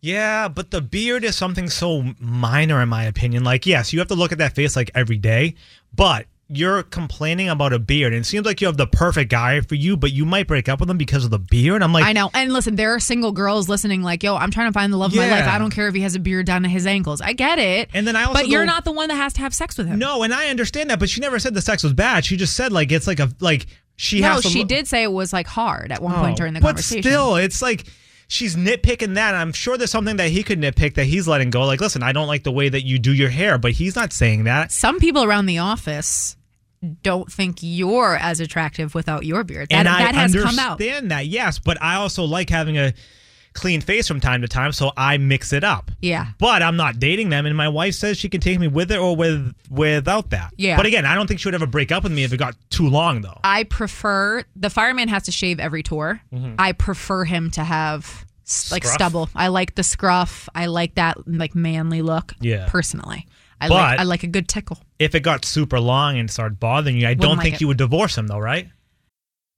Speaker 2: Yeah, but the beard is something so minor in my opinion. Like, yes, you have to look at that face like every day, but you're complaining about a beard. And it seems like you have the perfect guy for you, but you might break up with him because of the beard. I'm like,
Speaker 1: I know. And listen, there are single girls listening, like, yo, I'm trying to find the love of my life. I don't care if he has a beard down to his ankles. I get it.
Speaker 2: And then I also
Speaker 1: But you're not the one that has to have sex with him.
Speaker 2: no, and I understand that, but she never said the sex was bad. She just said like it's like a like she
Speaker 1: no,
Speaker 2: has
Speaker 1: she
Speaker 2: look-
Speaker 1: did say it was like hard at one
Speaker 2: Oh,
Speaker 1: point during the
Speaker 2: but
Speaker 1: conversation.
Speaker 2: But still, it's like she's nitpicking that. I'm sure there's something that he could nitpick that he's letting go. Like, listen, I don't like the way that you do your hair, but he's not saying that.
Speaker 1: some people around the office don't think you're as attractive without your beard. That,
Speaker 2: and
Speaker 1: that
Speaker 2: I
Speaker 1: has
Speaker 2: understand
Speaker 1: come out.
Speaker 2: that, yes, but I also like having a clean face from time to time, so I mix it up.
Speaker 1: Yeah.
Speaker 2: But I'm not dating them, and my wife says she can take me with it or with without that.
Speaker 1: Yeah.
Speaker 2: But again, I don't think she would ever break up with me if it got too long, though.
Speaker 1: I prefer the fireman has to shave every tour. I prefer him to have like
Speaker 2: Mm-hmm. Scruff?
Speaker 1: stubble. I like the scruff. I like that like manly look.
Speaker 2: Yeah.
Speaker 1: Personally, I
Speaker 2: But-
Speaker 1: like I like a good tickle.
Speaker 2: If it got super long and started bothering you, I don't
Speaker 1: like
Speaker 2: think
Speaker 1: it.
Speaker 2: you would divorce him, though, right?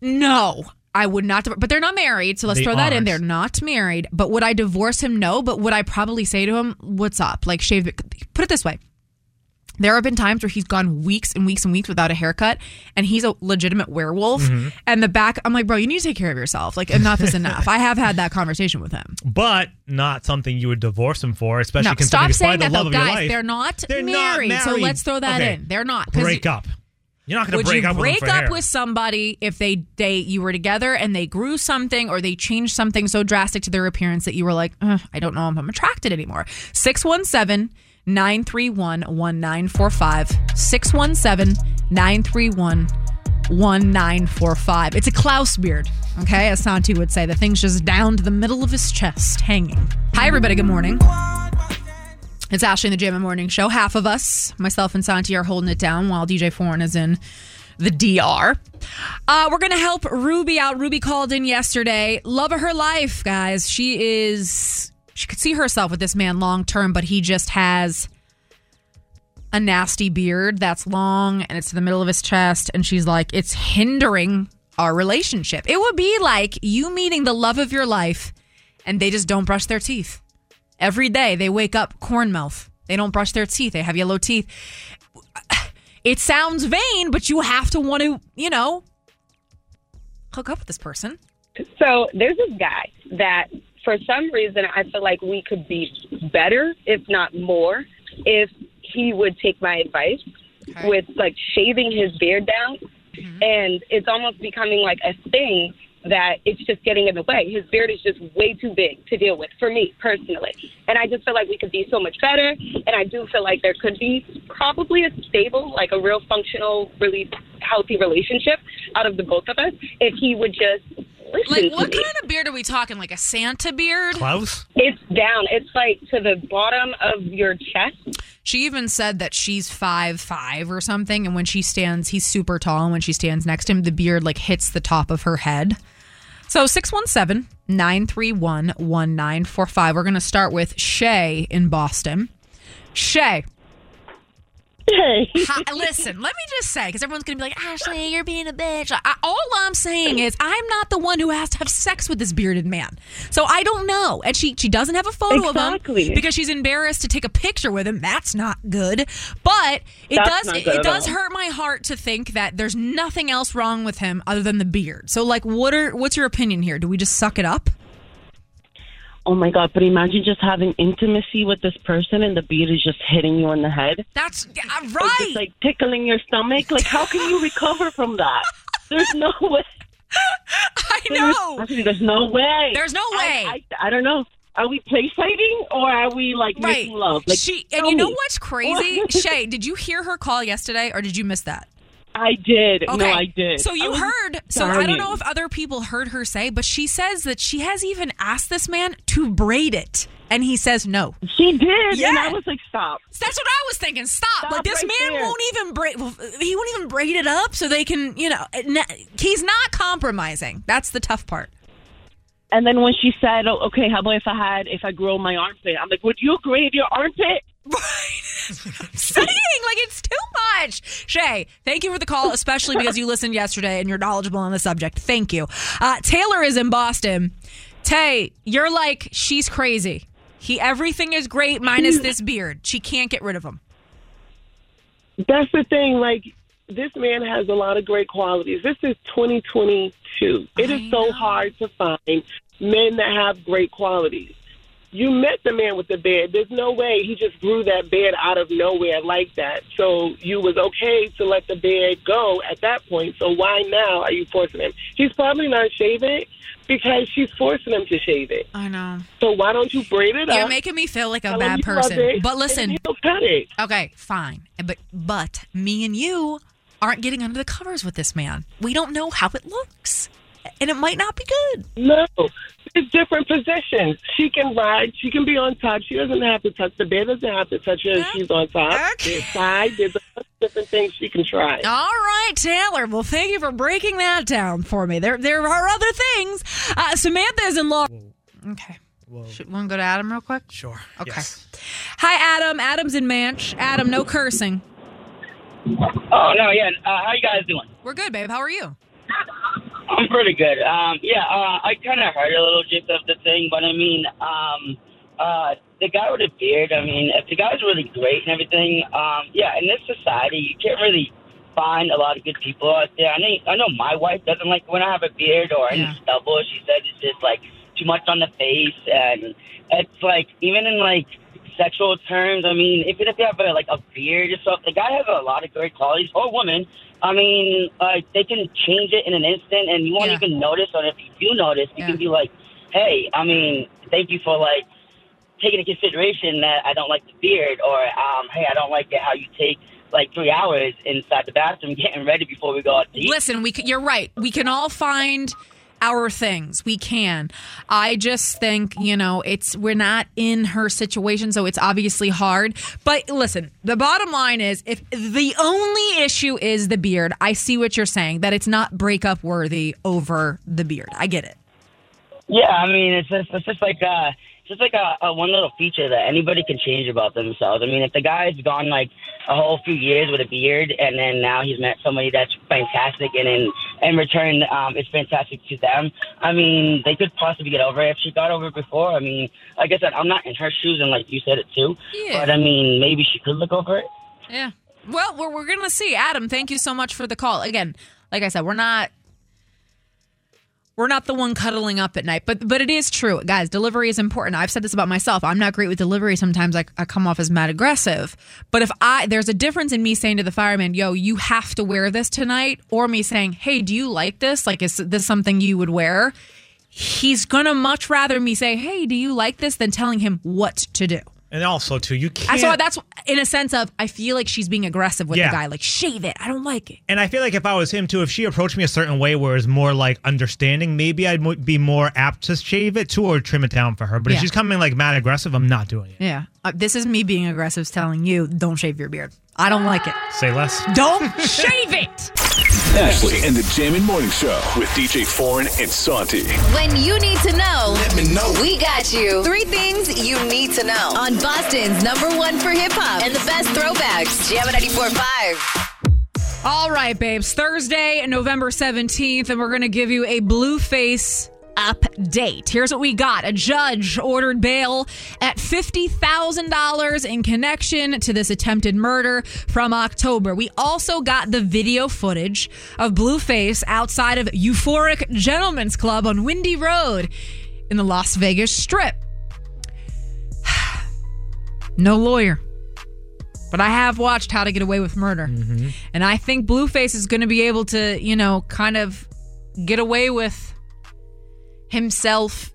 Speaker 1: No, I would not. But they're not married, so let's
Speaker 2: They
Speaker 1: throw that in.
Speaker 2: aren't.
Speaker 1: They're not married. But would I divorce him? No. But would I probably say to him, "What's up?" Like shave. Put it this way: There have been times where he's gone weeks and weeks and weeks without a haircut, and he's a legitimate werewolf.
Speaker 2: Mhm.
Speaker 1: And the back, I'm like, bro, you need to take care of yourself. Like, enough is enough. <laughs> I have had that conversation with him.
Speaker 2: But not something you would divorce him for, especially
Speaker 1: No,
Speaker 2: considering
Speaker 1: stop saying that
Speaker 2: the love
Speaker 1: though,
Speaker 2: of your
Speaker 1: guys.
Speaker 2: life.
Speaker 1: They're not
Speaker 2: They're not
Speaker 1: married, So let's throw that
Speaker 2: Okay.
Speaker 1: in. They're not
Speaker 2: Break up. You're not going to break
Speaker 1: you
Speaker 2: up
Speaker 1: break
Speaker 2: with
Speaker 1: up with somebody if they they you were together and they grew something or they changed something so drastic to their appearance that you were like, I don't know if I'm attracted anymore? 617 931 1945. 617 931 1945. It's a Klaus beard, okay? As Santi would say. The thing's just down to the middle of his chest, hanging. Hi, everybody. Good morning. It's Ashley and the Jam'n Morning Show. Half of us, myself and Santi, are holding it down while DJ Foreign is in the DR. Uh, we're going to help Ruby out. Ruby called in yesterday. Love of her life, guys. She is, she could see herself with this man long term, but he just has a nasty beard that's long and it's in the middle of his chest. And she's like, it's hindering our relationship. It would be like you meeting the love of your life and they just don't brush their teeth. Every day they wake up corn mouth. They don't brush their teeth. They have yellow teeth. It sounds vain, but you have to want to, you know, hook up with this person.
Speaker 8: So there's this guy that, for some reason, I feel like we could be better, if not more, if he would take my advice with like shaving his beard down. Mm-hmm. And it's almost becoming like a thing that it's just getting in the way. His beard is just way too big to deal with for me personally. And I just feel like we could be so much better. And I do feel like there could be probably a stable, like a real functional, really healthy relationship out of the both of us if he would just listen
Speaker 1: Like,
Speaker 8: to
Speaker 1: what
Speaker 8: me.
Speaker 1: kind of beard are we talking? Like a Santa beard?
Speaker 2: Klaus?
Speaker 8: It's down. It's like to the bottom of your chest.
Speaker 1: She even said that she's five five or something, and when she stands, he's super tall, and when she stands next to him, the beard like hits the top of her head. So 617 931 1945. We're going to start with Shay in Boston. Shay.
Speaker 9: Hey.
Speaker 1: Hi, listen, let me just say, because everyone's going to be like, Ashley, you're being a bitch. I, all I'm saying is, I'm not the one who has to have sex with this bearded man. So I don't know. And she, she doesn't have a photo of him because she's embarrassed to take a picture with him. That's not good. But it
Speaker 9: That's
Speaker 1: does it, it does
Speaker 9: all.
Speaker 1: hurt my heart to think that there's nothing else wrong with him other than the beard. So like what are what's your opinion here? Do we just suck it up?
Speaker 9: Oh my god! But imagine just having intimacy with this person, and the beard is just hitting you on the head.
Speaker 1: That's
Speaker 9: Or
Speaker 1: right.
Speaker 9: just like tickling your stomach. Like, how can you <laughs> recover from that? There's no <laughs> way.
Speaker 1: I
Speaker 9: There's-
Speaker 1: know.
Speaker 9: Actually, there's no way.
Speaker 1: There's no way.
Speaker 9: I, I, I don't know. Are we play fighting or are we like
Speaker 1: Right.
Speaker 9: making love? Like,
Speaker 1: she and you know
Speaker 9: me.
Speaker 1: what's crazy? <laughs> Shay, did you hear her call yesterday or did you miss that?
Speaker 9: I did.
Speaker 1: Okay.
Speaker 9: No, I did.
Speaker 1: So you heard. So I don't know if other people heard her say, but she says that she has even asked this man to braid it, and he says no.
Speaker 9: She did,
Speaker 1: Yeah.
Speaker 9: and I was like, "Stop."
Speaker 1: That's what I was thinking. Stop!
Speaker 9: Stop
Speaker 1: like this
Speaker 9: right
Speaker 1: man
Speaker 9: there.
Speaker 1: won't even braid. He won't even braid it up so they can, you know. Eh, he's not compromising. That's the tough part.
Speaker 9: And then when she said, oh, "Okay, how about if I had if I grow my armpit?" I'm like, "Would you grade your armpit?" <laughs> <laughs>
Speaker 1: saying like it's much. Shay, thank you for the call, especially because you listened yesterday and you're knowledgeable on the subject. Thank you. Uh, Taylor is in Boston. Tay, you're like she's crazy. He everything is great minus this beard. She can't get rid of him.
Speaker 10: That's the thing. Like, this man has a lot of great qualities. This is 2022. It is so hard to find men that have great qualities. You met the man with the bed. There's no way he just grew that bed out of nowhere like that. So you was okay to let the bed go at that point. So why now are you forcing him? He's probably not shaving it because she's forcing him to shave it.
Speaker 1: I know.
Speaker 10: So why don't you braid it up?
Speaker 1: You're
Speaker 10: up?
Speaker 1: making me feel like a bad person.
Speaker 10: it,
Speaker 1: But listen,
Speaker 10: he'll cut it.
Speaker 1: Okay, fine. But but me and you aren't getting under the covers with this man. We don't know how it looks. And it might not be good.
Speaker 10: No, it's different positions. She can ride. She can be on top. She doesn't have to touch the bed. Doesn't have to touch her if she's on top. There's side. There's a bunch of different things she can try.
Speaker 1: All right, Taylor. Well, thank you for breaking that down for me. There there are other things. Uh, Samantha's in law. Okay. Should want to go to Adam real quick?
Speaker 2: Sure.
Speaker 1: Okay. Hi, Adam. Adam's in Manch. Adam, no cursing.
Speaker 11: Oh no, yeah. Uh, how you guys doing?
Speaker 1: We're good, babe. How are you? <laughs>
Speaker 11: I'm pretty good. Um, yeah, uh, I kind of heard a little gist of the thing, but I mean, um, uh, the guy with the beard. I mean, if the guy's really great and everything, um, yeah. In this society, you can't really find a lot of good people out there. I know, I know my wife doesn't like when I have a beard or any stubble. She says it's just like too much on the face, and it's like even in like sexual terms. I mean, even if they have a, like a beard or stuff, the guy has a lot of great qualities, or woman. I mean, like they can change it in an instant, and you won't even notice. Or if you do notice, you can be like, "Hey, I mean, thank you for like taking into consideration that I don't like the beard," or um, "Hey, I don't like it how you take." Like three hours inside the bathroom <laughs> getting ready before we go out to eat.
Speaker 1: Listen, we c- you're right. We can all find our things. We can. I just think, you know, it's we're not in her situation, so it's obviously hard. But listen, the bottom line is if the only issue is the beard, I see what you're saying, that it's not breakup worthy over the beard. I get it.
Speaker 11: Yeah, I mean, it's just it's just like uh, just like a, a one little feature that anybody can change about themselves. I mean, if the guy's gone like a whole few years with a beard, and then now he's met somebody that's fantastic, and in in return, um, it's fantastic to them. I mean, they could possibly get over it if she got over it before. I mean, like I said, I'm not in her shoes, and like you said it too.
Speaker 1: Yeah.
Speaker 11: But I mean, maybe she could look over it.
Speaker 1: Yeah. Well, we're, we're going to see. Adam, thank you so much for the call. Again, like I said, we're not we're not the one cuddling up at night, but but it is true, guys. Delivery is important. I've said this about myself. I'm not great with delivery. Sometimes I, I come off as mad aggressive. But if I there's a difference in me saying to the fireman, "Yo, you have to wear this tonight," or me saying, "Hey, do you like this? Like, is this something you would wear?" He's gonna much rather me say, "Hey, do you like this?" than telling him what to do.
Speaker 2: And also, too, you can't.
Speaker 1: so that's in a sense of I feel like she's being aggressive with
Speaker 2: Yeah.
Speaker 1: the guy, like shave it. I don't like it.
Speaker 2: And I feel like if I was him too, if she approached me a certain way where it's more like understanding, maybe I'd be more apt to shave it too or trim it down for her. But
Speaker 1: Yeah.
Speaker 2: if she's coming like mad aggressive, I'm not doing it.
Speaker 1: Yeah, uh, this is me being aggressive, telling you don't shave your beard. I don't like it.
Speaker 2: Say less.
Speaker 1: Don't <laughs> shave it.
Speaker 3: Ashley and the Jam'n Morning Show with DJ Foreign and Santi.
Speaker 4: When you need to know, let me know. We got you. Three things you need to know on Boston's number one for hip hop and the best throwbacks. Jam 94.5.
Speaker 1: All right, babes. Thursday, November 17th, and we're going to give you a Blueface update. Here's what we got. A judge ordered bail at $50,000 in connection to this attempted murder from October. We also got the video footage of Blueface outside of Euphoria Gentlemen's Club on Windy Road in the Las Vegas Strip. <sighs> No lawyer. But I have watched How to Get Away with Murder. Mm-hmm. And I think Blueface is going to be able to, you know, kind of get away with himself.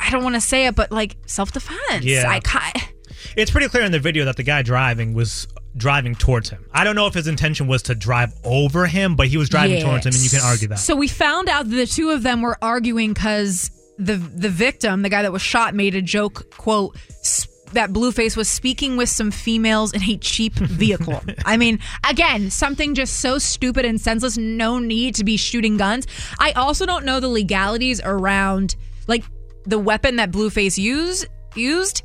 Speaker 1: I don't want to say it, but like self defense.
Speaker 2: Yeah.
Speaker 1: I ki-
Speaker 2: It's pretty clear in the video that the guy driving was driving towards him. I don't know if his intention was to drive over him, but he was driving towards him, and you can argue that.
Speaker 1: So we found out that the two of them were arguing because the the victim, the guy that was shot, made a joke quote. "S- That Blueface was speaking with some females in a cheap vehicle. <laughs> I mean, again, something just so stupid and senseless. No need to be shooting guns. I also don't know the legalities around like the weapon that Blueface used. Used.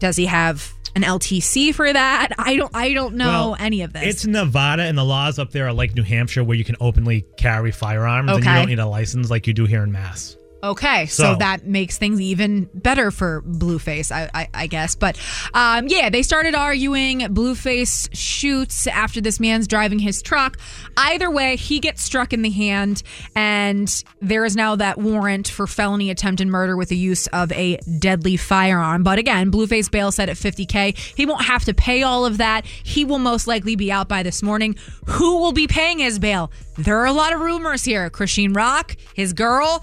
Speaker 1: Does he have an LTC for that? I don't. I don't know
Speaker 2: Well,
Speaker 1: any of this.
Speaker 2: It's Nevada, and the laws up there are like New Hampshire, where you can openly carry firearms, and you don't need a license like you do here in Mass.
Speaker 1: Okay, so,
Speaker 2: So-
Speaker 1: that makes things even better for Blueface, I, I, I guess. But um, yeah, they started arguing. Blueface shoots after this man's driving his truck. Either way, he gets struck in the hand, and there is now that warrant for felony attempted murder with the use of a deadly firearm. But again, Blueface bail set at 50K. He won't have to pay all of that. He will most likely be out by this morning. Who will be paying his bail? There are a lot of rumors here. Chrisean Rock, his girl,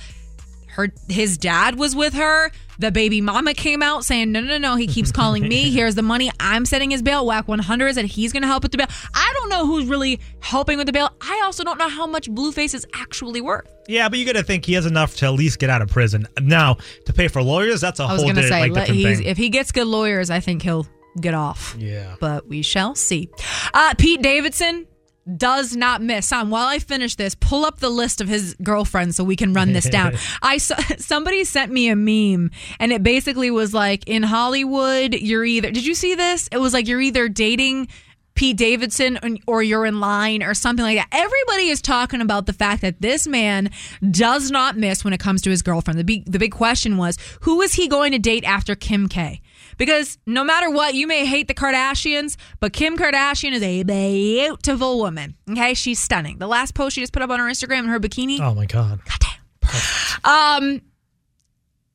Speaker 1: her his dad was with her. The baby mama came out saying, "No, no, no, no. he keeps calling me. <laughs> Here's the money. I'm setting his bail. Wack 100 said he's going to help with the bail. I don't know who's really helping with the bail. I also don't know how much Blueface is actually worth.
Speaker 2: Yeah, but you got to think he has enough to at least get out of prison. Now, to pay for lawyers, that's a
Speaker 1: I was
Speaker 2: whole
Speaker 1: going to
Speaker 2: di-
Speaker 1: say,
Speaker 2: like, different thing.
Speaker 1: if he gets good lawyers, I think he'll get off.
Speaker 2: Yeah.
Speaker 1: But we shall see. Uh, Pete Davidson does not miss. While I finish this, pull up the list of his girlfriends so we can run this down. <laughs> I saw <laughs> somebody sent me a meme, and it basically was like in Hollywood, you're either. Did you see this? It was like you're either dating Pete Davidson or- or you're in line or something like that. Everybody is talking about the fact that this man does not miss when it comes to his girlfriend. The big, the big question was who is he going to date after Kim K? Because no matter what, you may hate the Kardashians, but Kim Kardashian is a beautiful woman. Okay, she's stunning. The last post she just put up on her Instagram in her bikini.
Speaker 2: Oh my god. Goddamn.
Speaker 1: Um,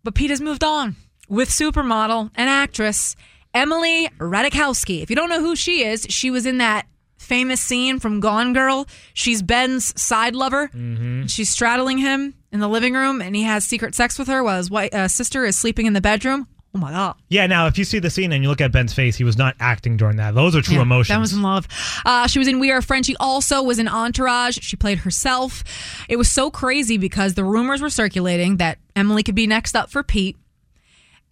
Speaker 1: but Pete has moved on with supermodel and actress Emily Ratajkowski. If you don't know who she is, she was in that famous scene from Gone Girl. She's Ben's side lover.
Speaker 2: Mm-hmm.
Speaker 1: She's straddling him in the living room, and he has secret sex with her while his white, uh, sister is sleeping in the bedroom. Oh my god!
Speaker 2: Yeah, now if you see the scene and you look at Ben's face, he was not acting during that. Those are true
Speaker 1: Yeah,
Speaker 2: emotions.
Speaker 1: That was in love. Uh, she was in We Are Friends. She also was in Entourage. She played herself. It was so crazy because the rumors were circulating that Emily could be next up for Pete.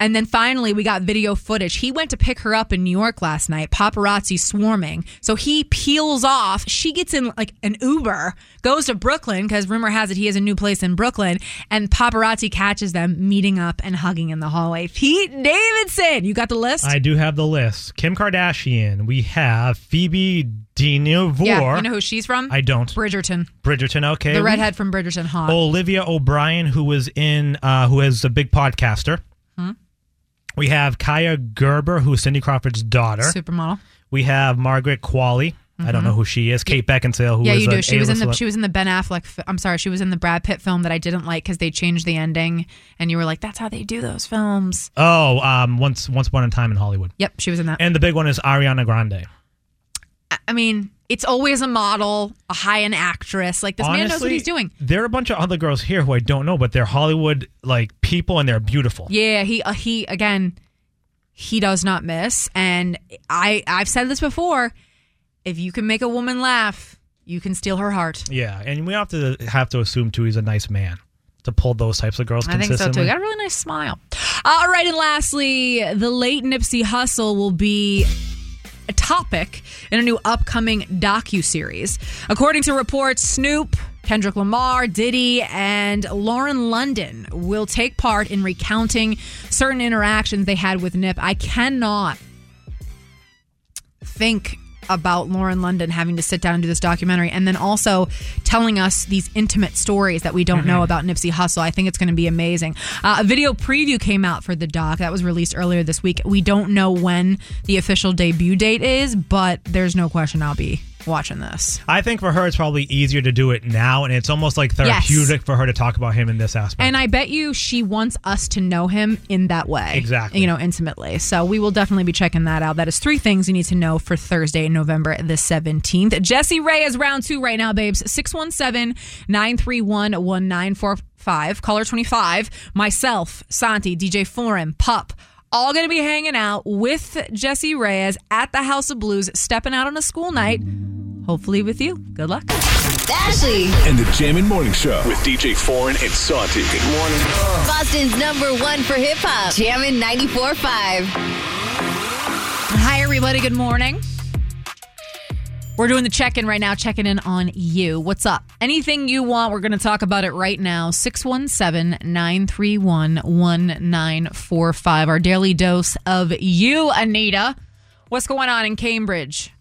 Speaker 1: And then finally, we got video footage. He went to pick her up in New York last night, paparazzi swarming. So he peels off. She gets in like an Uber, goes to Brooklyn because rumor has it he has a new place in Brooklyn. And paparazzi catches them meeting up and hugging in the hallway. Pete Davidson, you got the list?
Speaker 2: I do have the list. Kim Kardashian. We have Phoebe Dynevor.
Speaker 1: Yeah, you know who she's from?
Speaker 2: I don't.
Speaker 1: Bridgerton.
Speaker 2: Bridgerton. Okay.
Speaker 1: The redhead from Bridgerton, hot.
Speaker 2: Olivia O'Brien, who was in, uh, who is a big podcaster.
Speaker 1: Hmm?
Speaker 2: We have Kaia Gerber, who is Cindy Crawford's daughter.
Speaker 1: Supermodel.
Speaker 2: We have Margaret Qualley. I don't know who she is. Kate Beckinsale, who
Speaker 1: yeah, you do. She was in the she was in the Ben Affleck. fi- I'm sorry, she was in the Brad Pitt film that I didn't like because they changed the ending, and you were like, "That's how they do those films."
Speaker 2: Oh, um, once once upon a time in Hollywood.
Speaker 1: Yep, she was in that.
Speaker 2: And the big one is Ariana Grande.
Speaker 1: I- mean, it's always a model, a high end actress. Like this man knows what he's doing.
Speaker 2: There are a bunch of other girls here who I don't know, but they're Hollywood like people and they're beautiful.
Speaker 1: Yeah, he uh, he again, he does not miss. And I I've said this before. If you can make a woman laugh, you can steal her heart.
Speaker 2: Yeah, and we have to have to assume too he's a nice man to pull those types of girls
Speaker 1: I think so too. got a really nice smile. All right, and lastly, the late Nipsey Hussle will be topic in a new upcoming docu series. According to reports, Snoop, Kendrick Lamar, Diddy, and Lauren London will take part in recounting certain interactions they had with Nip. I cannot think about Lauren London having to sit down and do this documentary and then also telling us these intimate stories that we don't know about Nipsey Hussle. I think it's going to be amazing. Uh, a video preview came out for the doc that was released earlier this week. We don't know when the official debut date is, but there's no question I'll be watching this.
Speaker 2: I think for her it's probably easier to do it now, and it's almost like
Speaker 1: Yes.
Speaker 2: therapeutic for her to talk about him in this aspect.
Speaker 1: And I bet you she wants us to know him in that way.
Speaker 2: Exactly.
Speaker 1: You know, intimately. So we will definitely be checking that out. That is three things you need to know for Thursday, November the 17th. Jessie Reyez round two right now, babes. 617 931 1945. Caller 25. Myself, Santi, DJ Foreign, Pup. All going to be hanging out with Jessie Reyez at the House of Blues, stepping out on a school night. Hopefully with you. Good luck.
Speaker 4: Ashley,
Speaker 3: And the Jam'n Morning Show with DJ Foreign and Santi. Good morning.
Speaker 4: Boston's number one for hip hop. Jam'n 94.5.
Speaker 1: Hi, everybody. Good morning. We're doing the check in right now, checking in on you. What's up? Anything you want, we're going to talk about it right now. 617 931 1945. Our daily dose of you, Anita. What's going on in Cambridge?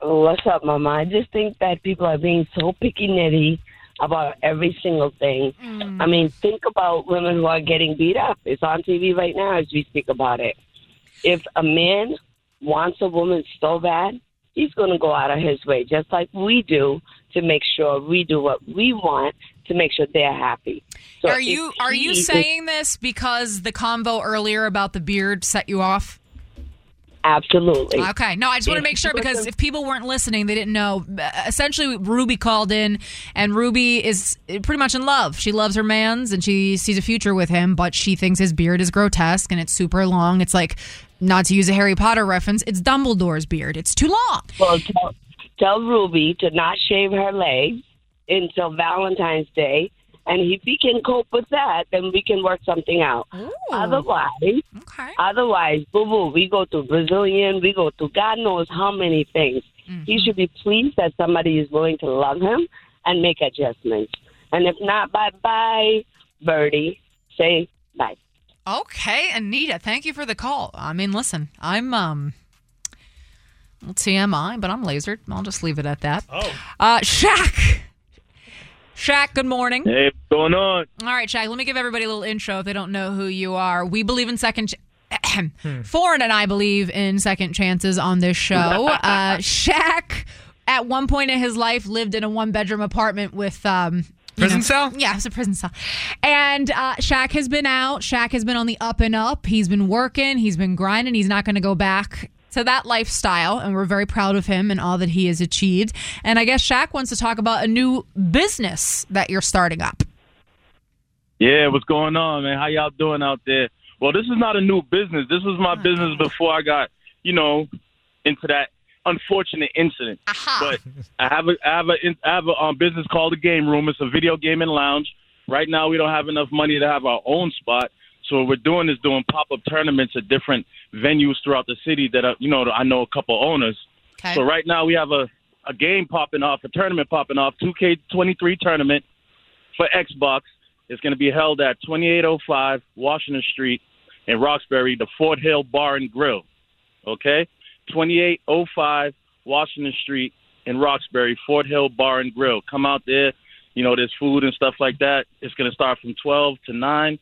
Speaker 9: What's up, Mama? I just think that people are being so picky nitty about every single thing. Mm. I mean, think about women who are getting beat up. It's on TV right now as we speak about it. If a man wants a woman so bad, he's going to go out of his way, just like we do, to make sure we do what we want to make sure they're happy. So
Speaker 1: are you are you saying this because the convo earlier about the beard set you off?
Speaker 9: Absolutely.
Speaker 1: Okay. No, I just want to make sure because if people weren't listening, they didn't know. Essentially, Ruby called in, and Ruby is pretty much in love. She loves her man's and she sees a future with him, but she thinks his beard is grotesque and it's super long. It's like, not to use a Harry Potter reference, it's Dumbledore's beard. It's too long.
Speaker 9: Well, tell, tell Ruby to not shave her legs until Valentine's Day, and if he can cope with that, then we can work something out. Otherwise, okay. otherwise, boo boo, we go to Brazilian, we go to God knows how many things. He mm-hmm. should be pleased that somebody is willing to love him and make adjustments. And if not, bye bye, Birdie. Say bye.
Speaker 1: Okay, Anita, thank you for the call. I mean, listen, I'm um TMI, but I'm lasered. I'll just leave it at that. Oh. Uh, Shaq. Shaq, good morning.
Speaker 7: Hey, what's going on?
Speaker 1: All right, Shaq, let me give everybody a little intro if they don't know who you are. We believe in second. Ch- <clears throat> Foreign and I believe in second chances on this show. <laughs> Uh, Shaq, at one point in his life, lived in a one bedroom apartment with. Um, you
Speaker 12: Prison
Speaker 1: know-
Speaker 12: cell?
Speaker 1: Yeah, it was a prison cell. And uh, Shaq has been out. Shaq has been on the up and up. He's been working. He's been grinding. He's not going to go back to that lifestyle. And we're very proud of him and all that he has achieved. And I guess Shaq wants to talk about a new business that you're starting up.
Speaker 7: Yeah, what's going on, man? How y'all doing out there? Well, this is not a new business. This was my business before I got, you know, into that unfortunate incident. But I have a I have a I have a um, business called the Game Room. It's a video gaming lounge. Right now, we don't have enough money to have our own spot. So what we're doing is doing pop up tournaments at different venues throughout the city. That are, you know, I know a couple owners.
Speaker 1: Okay.
Speaker 7: So right now we have a a game popping off, a tournament popping off, 2K23 tournament for Xbox. It's going to be held at 2805 Washington Street in Roxbury, the Fort Hill Bar and Grill. Okay? 2805 Washington Street in Roxbury, Fort Hill Bar and Grill. Come out there. You know, there's food and stuff like that. It's going to start from 12 to 9,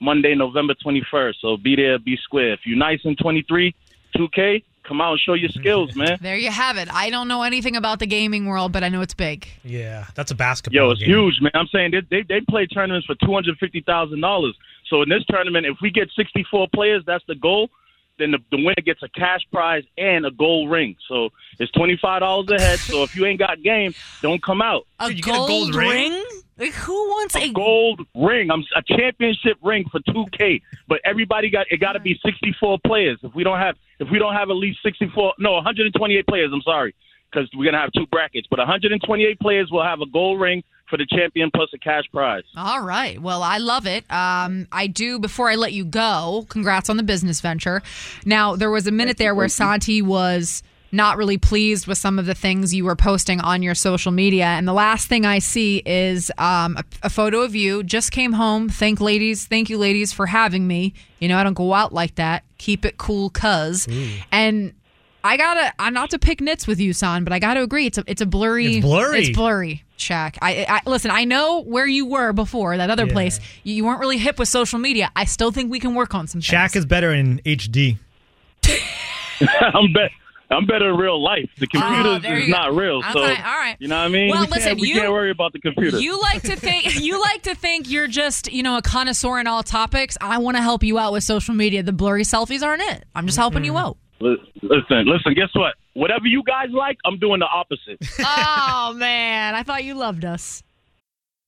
Speaker 7: Monday, November 21st. So be there, be square. If you're nice in 23, 2K, come out and show your skills, <laughs> man.
Speaker 1: There you have it. I don't know anything about the gaming world, but I know it's big.
Speaker 2: Yeah, that's a basketball. Game.
Speaker 7: Yo, it's
Speaker 2: game.
Speaker 7: huge, man. I'm saying they they, they play tournaments for two hundred fifty thousand dollars. So in this tournament, if we get sixty four players, that's the goal. Then the, the winner gets a cash prize and a gold ring. So it's twenty five dollars a head. So if you ain't got game, don't come out.
Speaker 1: A gold, ring? Like, who wants
Speaker 7: a gold ring? I'm a championship ring for two K. But everybody got it. Got to be sixty four players. If we don't have if we don't have at least sixty four, no, one hundred and twenty eight players. I'm sorry, because we're gonna have two brackets. But one hundred and twenty eight players will have a gold ring for the champion plus a cash prize.
Speaker 1: All right. Well, I love it. Um, I do. Before I let you go, congrats on the business venture. Now, there was a minute there where Santi was not really pleased with some of the things you were posting on your social media, and the last thing I see is um, a, a photo of you. Just came home. Thank ladies. Thank you, ladies, for having me. You know, I don't go out like that. Keep it cool, cuz. And I gotta, I'm not to pick nits with you, son, but I gotta agree, it's a, it's a blurry,
Speaker 2: It's blurry.
Speaker 1: it's blurry. Shaq, I, I listen. I know where you were before that other
Speaker 2: Yeah.
Speaker 1: place. You, you weren't really hip with social media. I still think we can work on some.
Speaker 2: Shaq is better in HD. <laughs>
Speaker 7: I'm bet. I'm better in real life. The oh, computer
Speaker 1: Oh, there
Speaker 7: is
Speaker 1: you go.
Speaker 7: not real. So
Speaker 1: Okay, all right.
Speaker 7: you know what I mean?
Speaker 1: Well,
Speaker 7: we
Speaker 1: listen,
Speaker 7: can't, we
Speaker 1: you-
Speaker 7: can't worry about the computer.
Speaker 1: You like to think <laughs> you like to think you're just you know a connoisseur in all topics. I want to help you out with social media. The blurry selfies aren't it. I'm just helping you out.
Speaker 7: Listen, listen. Guess what? Whatever you guys like, I'm doing the opposite. <laughs>
Speaker 1: oh man, I thought you loved us.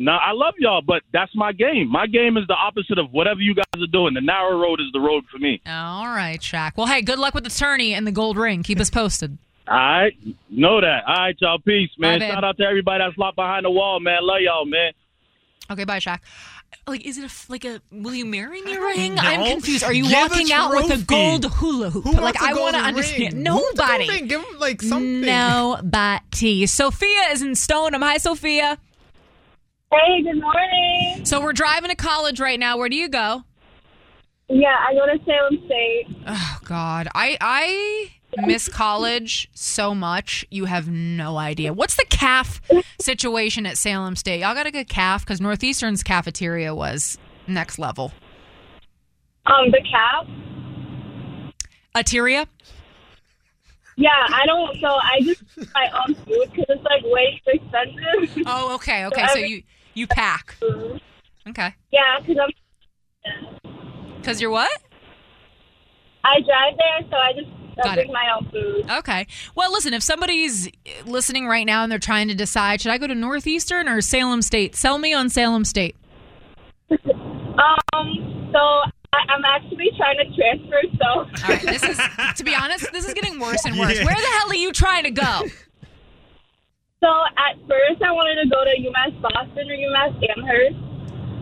Speaker 7: No, I love y'all, but that's my game. My game is the opposite of whatever you guys are doing. The narrow road is the road for me.
Speaker 1: All right, Shaq. Well, hey, good luck with the tourney and the gold ring. Keep us posted. <laughs>
Speaker 7: All right, know that. All right, y'all. Peace, man.
Speaker 1: Bye.
Speaker 7: Shout out to everybody that's locked behind the wall, man. Love y'all, man.
Speaker 1: Okay, bye, Shaq. Like, is it a f- like a will you marry me ring?
Speaker 2: know.
Speaker 1: I'm confused. Are you
Speaker 2: Give
Speaker 1: walking out with a gold hula hoop?
Speaker 2: Who
Speaker 1: like,
Speaker 2: wants a
Speaker 1: I want to understand.
Speaker 2: ring?
Speaker 1: Nobody.
Speaker 2: Give him like something.
Speaker 1: Nobody. Sophia is in Stoneham. Hi, Sophia.
Speaker 13: Hey, good morning.
Speaker 1: So we're driving to college right now. Where do you go?
Speaker 13: Yeah, I go to Salem State.
Speaker 1: Oh God, I I miss college so much. You have no idea. What's the calf situation at Salem State? Y'all got a good calf because Northeastern's cafeteria was next level.
Speaker 13: Um, the calf.
Speaker 1: Ateria.
Speaker 13: Yeah, I don't. So I just buy own food because it's like way too expensive.
Speaker 1: Oh, okay, <laughs> okay. So you you pack. Okay.
Speaker 13: Yeah, because I'm.
Speaker 1: Because you're what?
Speaker 13: I drive there, so I just I
Speaker 1: Got
Speaker 13: bring
Speaker 1: it.
Speaker 13: my own food.
Speaker 1: Okay. Well, listen, if somebody's listening right now and they're trying to decide, should I go to Northeastern or Salem State? Sell me on Salem State. <laughs>
Speaker 13: Um. So I, I'm actually trying to transfer. So.
Speaker 1: All right. This is, to be honest, this is getting worse and worse. <laughs>
Speaker 13: Yeah.
Speaker 1: Where the hell are you trying to go?
Speaker 13: First I wanted to go to UMass Boston or UMass Amherst,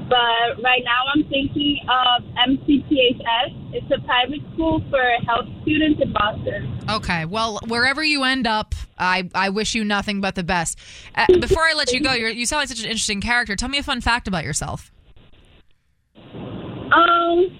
Speaker 13: but right now I'm thinking of MCPHS. It's a private school for health students in Boston.
Speaker 1: Okay. Well, wherever you end up, I, I wish you nothing but the best. Uh, before I let you go, you're, you sound like such an interesting character. Tell me a fun fact about yourself.
Speaker 13: Um.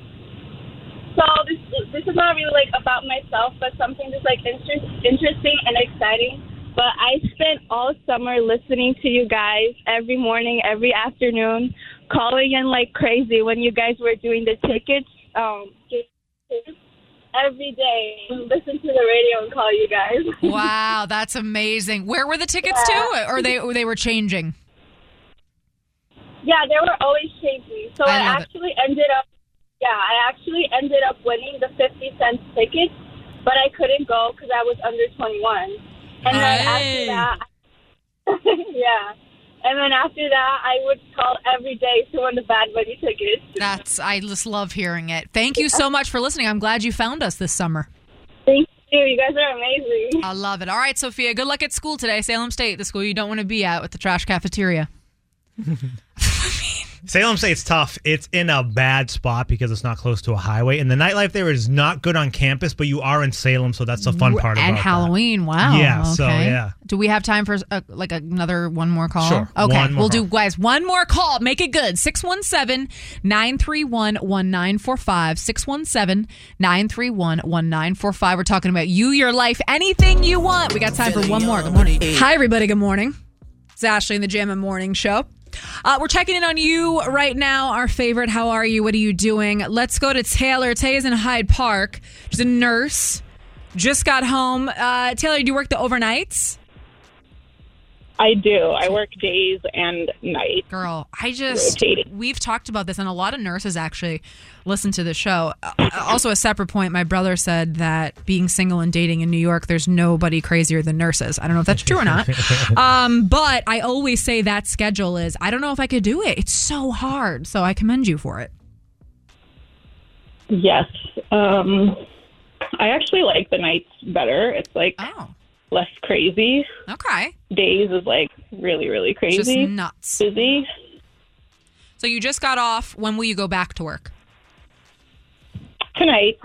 Speaker 13: So this this is not really like about myself, but something just like inter- interesting and exciting. But I spent all summer listening to you guys every morning, every afternoon, calling in like crazy when you guys were doing the tickets. Um, every day, listen to the radio and call you guys. <laughs>
Speaker 1: Wow, that's amazing. Where were the tickets to? Or they they were changing?
Speaker 13: Yeah, they were always changing. So
Speaker 1: I
Speaker 13: I,
Speaker 1: love it.
Speaker 13: actually ended up, yeah, I actually ended up winning the 50 Cent tickets, but I couldn't go because I was under 21. And then after that, <laughs> yeah. And then after that, I would call every day to win the Bad Bunny tickets.
Speaker 1: That's I just love hearing it. Thank you so much for listening. I'm glad you found us this summer.
Speaker 13: Thank you. You guys are amazing.
Speaker 1: I love it. All right, Sophia, good luck at school today. Salem State, the school you don't want to be at with the trash cafeteria. <laughs>
Speaker 2: Salem State's tough. It's in a bad spot because it's not close to a highway, and the nightlife there is not good on campus. But you are in Salem, so that's the fun part of it.
Speaker 1: and
Speaker 2: about
Speaker 1: Halloween. Wow.
Speaker 2: Yeah,
Speaker 1: Okay.
Speaker 2: so, yeah.
Speaker 1: Do we have time for uh, like another one more call?
Speaker 2: Sure.
Speaker 1: Okay.
Speaker 2: One more
Speaker 1: we'll
Speaker 2: call.
Speaker 1: do, guys, one more call. Make it good. 617 931 1945. 617 931 1945. We're talking about you, your life, anything you want. We got time for one more. Good morning. Hi, everybody. Good morning. It's Ashley in the Jam'n Morning Show. Uh, we're checking in on you right now, our favorite. How are you? What are you doing? Let's go to Taylor. Taylor's in Hyde Park. She's a nurse. Just got home. Uh, Taylor, do you work the overnights?
Speaker 12: I do. I work days and nights.
Speaker 1: Girl, I just we've talked about this, and a lot of nurses actually listen to the show. Uh, also, a separate point: my brother said that being single and dating in New York, there's nobody crazier than nurses. I don't know if that's true or not, <laughs> um, but I always say that schedule is. I don't know if I could do it. It's so hard. So I commend you for it.
Speaker 12: Yes. Um, I actually like the nights better. It's like oh. less crazy.
Speaker 1: Okay.
Speaker 12: Days is like really, really crazy.
Speaker 1: Just nuts.
Speaker 12: Busy.
Speaker 1: So you just got off. When will you go back to work?
Speaker 12: Tonight.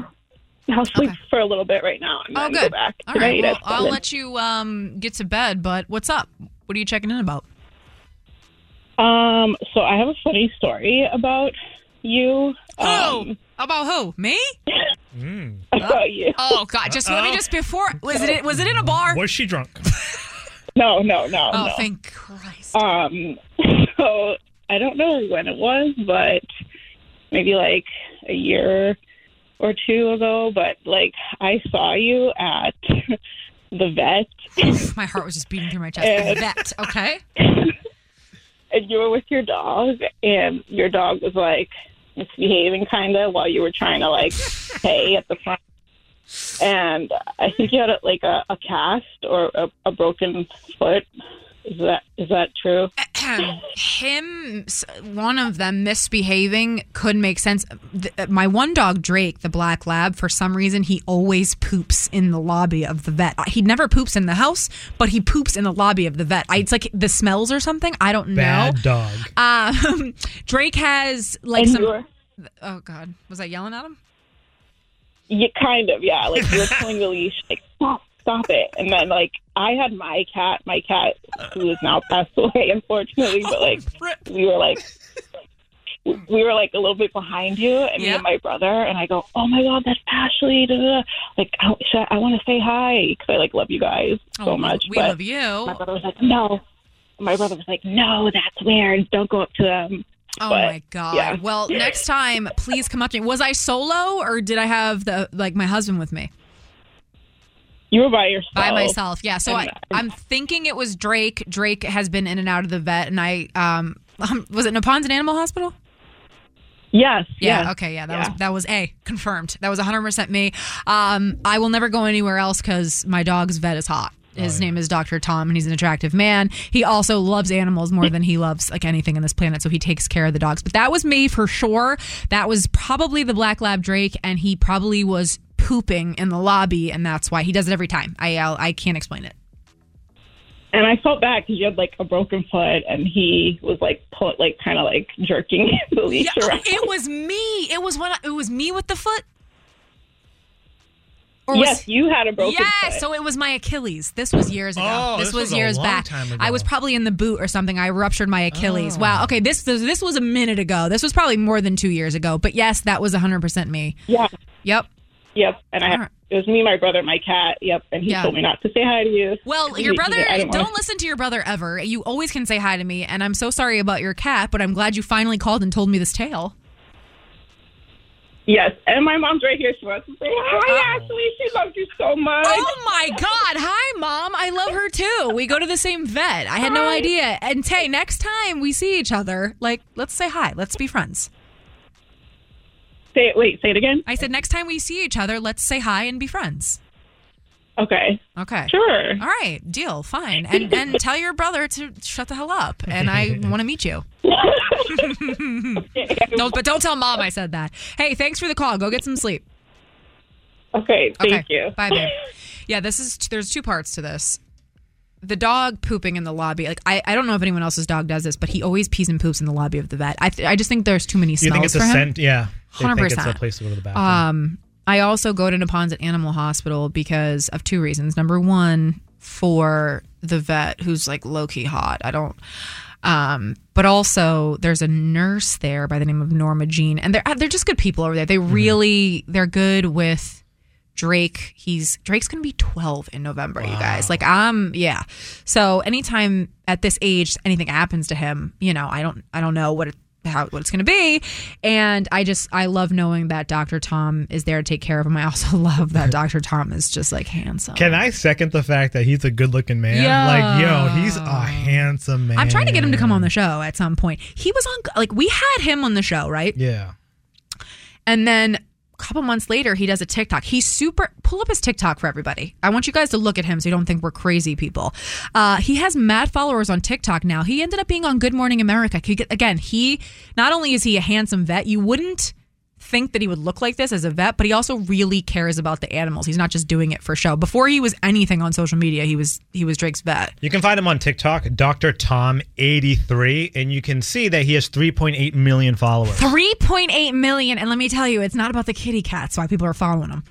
Speaker 12: I'll sleep for a little bit right now and
Speaker 1: Oh, good.
Speaker 12: go back
Speaker 1: All
Speaker 12: tonight
Speaker 1: right. Well, I'll let you um, get to bed. But what's up? What are you checking in about?
Speaker 12: Um, so I have a funny story about you. Um,
Speaker 1: About who? Me? <laughs>
Speaker 12: about you.
Speaker 1: Oh God! Just let me just before was it was it in a bar?
Speaker 2: Was she drunk? <laughs>
Speaker 12: No, no, no.
Speaker 1: Oh,
Speaker 12: no.
Speaker 1: thank Christ.
Speaker 12: Um, <laughs> so I don't know when it was, but maybe like a year or two ago. But like I saw you at <laughs> the vet, <laughs>
Speaker 1: My heart was just beating through my chest.
Speaker 12: And-
Speaker 1: Vet, okay. <laughs>
Speaker 12: and you were with your dog, and your dog was like misbehaving kind of while you were trying to like pay at the front. And I think you had like a, a cast or a, a broken foot. Is that is that true? <clears throat>
Speaker 1: Him, one of them misbehaving could make sense. Th- uh, My one dog, Drake, the black lab, for some reason, he always poops in the lobby of the vet. He never poops in the house, but he poops in the lobby of the vet. I, it's like the smells or something. I don't know.
Speaker 2: Bad dog.
Speaker 1: Um, <laughs> Drake has like
Speaker 12: And
Speaker 1: some.
Speaker 12: were-
Speaker 1: Oh God, was I yelling at him?
Speaker 12: Yeah, kind of. Yeah, like you were pulling <laughs> the leash, like stop, stop it. And then like I had my cat, my cat who is now passed away, unfortunately. But oh, like we were like. We were like a little bit behind you, and me and my brother, and I go, "Oh my god, that's Ashley!" Da, da, da. Like, I, I, I want to say hi because I like love you guys oh, so
Speaker 1: Oh,
Speaker 12: much.
Speaker 1: we
Speaker 12: but
Speaker 1: love you.
Speaker 12: My brother was like, "No." My brother was like, "No, that's weird. Don't go up to them."
Speaker 1: Oh
Speaker 12: But,
Speaker 1: my god.
Speaker 12: yeah.
Speaker 1: Well, next time, please come up to me. Was I solo or did I have the like my husband with me?
Speaker 12: You were by yourself.
Speaker 1: By myself, yeah. So I, I'm thinking it was Drake. Drake has been in and out of the vet, and I um, was it Neponset Animal Hospital?
Speaker 12: Yes.
Speaker 1: Yeah.
Speaker 12: yes,
Speaker 1: Okay. Yeah. That
Speaker 12: yeah.
Speaker 1: was that was a confirmed. That was 100 percent me. Um, I will never go anywhere else because my dog's vet is hot. His name is Dr. Tom, and he's an attractive man. He also loves animals more than he loves like anything in this planet, so he takes care of the dogs. But that was me for sure. That was probably the Black Lab Drake, and he probably was pooping in the lobby, and that's why he does it every time. I I'll, I can't explain it.
Speaker 12: And I felt bad because you had like a broken foot, and he was like pull, like kind of like jerking <laughs> the leash
Speaker 1: Yeah,
Speaker 12: around.
Speaker 1: it was me. It was when I, it was me with the foot.
Speaker 12: Or Yes, you had a broken
Speaker 1: Yeah,
Speaker 12: foot.
Speaker 1: so it was my Achilles. This was years ago.
Speaker 12: Oh,
Speaker 1: this,
Speaker 12: this
Speaker 1: was,
Speaker 12: was a
Speaker 1: years
Speaker 12: long
Speaker 1: back.
Speaker 12: time ago.
Speaker 1: I was probably in the boot or something. I ruptured my Achilles.
Speaker 12: Oh.
Speaker 1: Wow. Okay, this this was a minute ago. This was probably more than two years ago. But yes, that was 100% me.
Speaker 12: Yeah.
Speaker 1: Yep.
Speaker 12: Yep. And I it was me, my brother, my cat. Yep. And he
Speaker 1: Yeah.
Speaker 12: told me not to say hi to you.
Speaker 1: Well,
Speaker 12: He-
Speaker 1: your
Speaker 12: he-
Speaker 1: brother,
Speaker 12: I didn't
Speaker 1: don't listen to your brother ever. You always can say hi to me. And I'm so sorry about your cat, but I'm glad you finally called and told me this tale.
Speaker 12: Yes, and my mom's right here. She wants to say hi, Ashley. She loves you so much.
Speaker 1: Oh my God. Hi, Mom. I love her too. We go to the same vet. I had no idea. And Tay, next time we see each other, like, let's say hi. Let's be friends.
Speaker 12: Say it. Wait. Say it again.
Speaker 1: I said, next time we see each other, let's say hi and be friends.
Speaker 12: Okay.
Speaker 1: Okay.
Speaker 12: Sure.
Speaker 1: All right. Deal. Fine. And <laughs> and tell your brother to shut the hell up. And I <laughs> want to meet you. <laughs> no, but don't tell mom I said that. Hey, thanks for the call. Go get some sleep.
Speaker 12: Okay. Thank
Speaker 1: Okay.
Speaker 12: you.
Speaker 1: Bye, babe. Yeah, this is there's two parts to this. The dog pooping in the lobby. Like I, I don't know if anyone else's dog does this, but he always pees and poops in the lobby of the vet. I, th- I just think there's too many
Speaker 2: You
Speaker 1: smells
Speaker 2: think it's
Speaker 1: for
Speaker 2: a
Speaker 1: him.
Speaker 2: scent? Yeah. They think it's a
Speaker 1: 100%.
Speaker 2: place to go to the bathroom.
Speaker 1: Um, I also go to Neponset Animal Hospital because of two reasons. Number one, for the vet who's like low key hot. I don't. Um, but also there's a nurse there by the name of Norma Jean, and they're they're just good people over there. They really they're good with Drake. He's Drake's gonna be 12 in November, you guys. Like I'm yeah. So anytime at this age anything happens to him, you know, I don't I don't know what it how what it's going to be and i just i love knowing that dr tom is there to take care of him i also <laughs> love that <laughs> dr tom is just like handsome
Speaker 2: Can I second the fact that he's a good looking man?
Speaker 1: Yeah.
Speaker 2: Like, yo, he's a handsome man.
Speaker 1: i'm trying to get him to come on the show at some point he was on like we had him on the show right
Speaker 2: Yeah.
Speaker 1: And then couple months later, he does a TikTok. He's super. Pull up his TikTok for everybody. I want you guys to look at him so you don't think we're crazy people. Uh, he has mad followers on TikTok now. He ended up being on Good Morning America. Again, he not only is he a handsome vet, you wouldn't think that he would look like this as a vet, but he also really cares about the animals. He's not just doing it for show. Before he was anything on social media, he was he was Drake's vet.
Speaker 2: You can find him on TikTok, Dr. Tom83, and you can see that he has 3.8 million followers.
Speaker 1: 3.8 million. And let me tell you, it's not about the kitty cats why people are following him.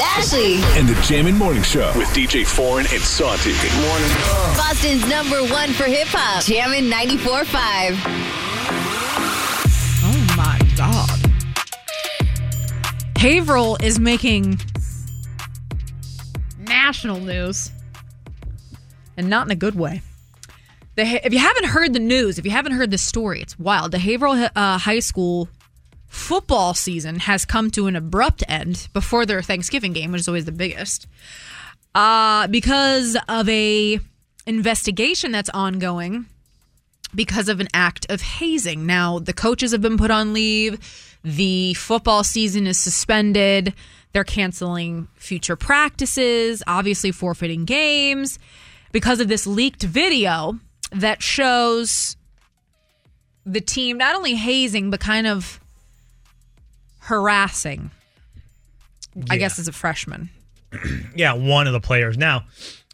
Speaker 4: Ashley.
Speaker 3: And the Jam'n Morning Show with DJ Foreign and Santi. Good morning.
Speaker 4: Boston's number one for hip hop. Jam'n 94.5.
Speaker 1: Haverhill is making national news, and not in a good way. The, if you haven't heard the news, if you haven't heard the story, it's wild. The Haverhill uh, High School football season has come to an abrupt end before their Thanksgiving game, which is always the biggest, uh, because of a investigation that's ongoing because of an act of hazing. Now, the coaches have been put on leave. The football season is suspended. They're canceling future practices, obviously forfeiting games because of this leaked video that shows the team not only hazing, but kind of harassing, I guess, as a freshman. <clears throat>
Speaker 2: Yeah, one of the players. Now,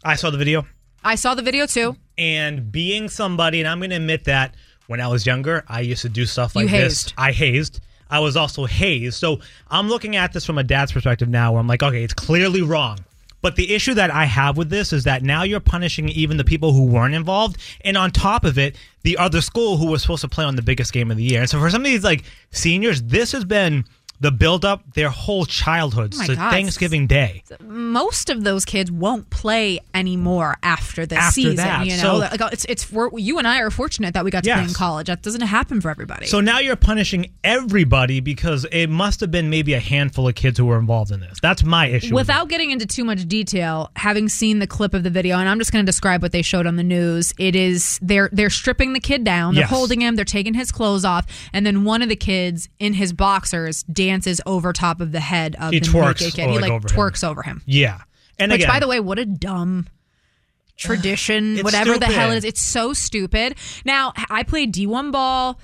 Speaker 2: I saw the video,
Speaker 1: I saw the video too.
Speaker 2: and being somebody, and I'm going to admit that when I was younger, I used to do stuff like this. I hazed. I was also hazed. So I'm looking at this from a dad's perspective now where I'm like, okay, it's clearly wrong. But the issue that I have with this is that now you're punishing even the people who weren't involved. And on top of it, the other school who was supposed to play on the biggest game of the year. And so for some of these like seniors, this has been the build up their whole childhoods
Speaker 1: Oh God.
Speaker 2: Thanksgiving Day.
Speaker 1: most of those kids won't play anymore after the season.
Speaker 2: that.
Speaker 1: You know,
Speaker 2: So-
Speaker 1: it's it's you and I are fortunate that we got to play in college. That doesn't happen for everybody.
Speaker 2: So now you're punishing everybody because it must have been maybe a handful of kids who were involved in this. That's my issue. with
Speaker 1: Without getting into too much detail, having seen the clip of the video, and I'm just going to describe what they showed on the news. It is they're they're stripping the kid down, they're
Speaker 2: Yes.
Speaker 1: holding him, they're taking his clothes off, and then one of the kids in his boxers dances over top of the head of
Speaker 2: He
Speaker 1: the
Speaker 2: twerks
Speaker 1: naked kid. Oh, he
Speaker 2: like over him.
Speaker 1: twerks over him.
Speaker 2: Yeah. And
Speaker 1: Which,
Speaker 2: again,
Speaker 1: by the way, what a dumb <sighs> tradition, whatever the hell it
Speaker 2: stupid.
Speaker 1: is. It's so stupid. Now, I played D1 ball,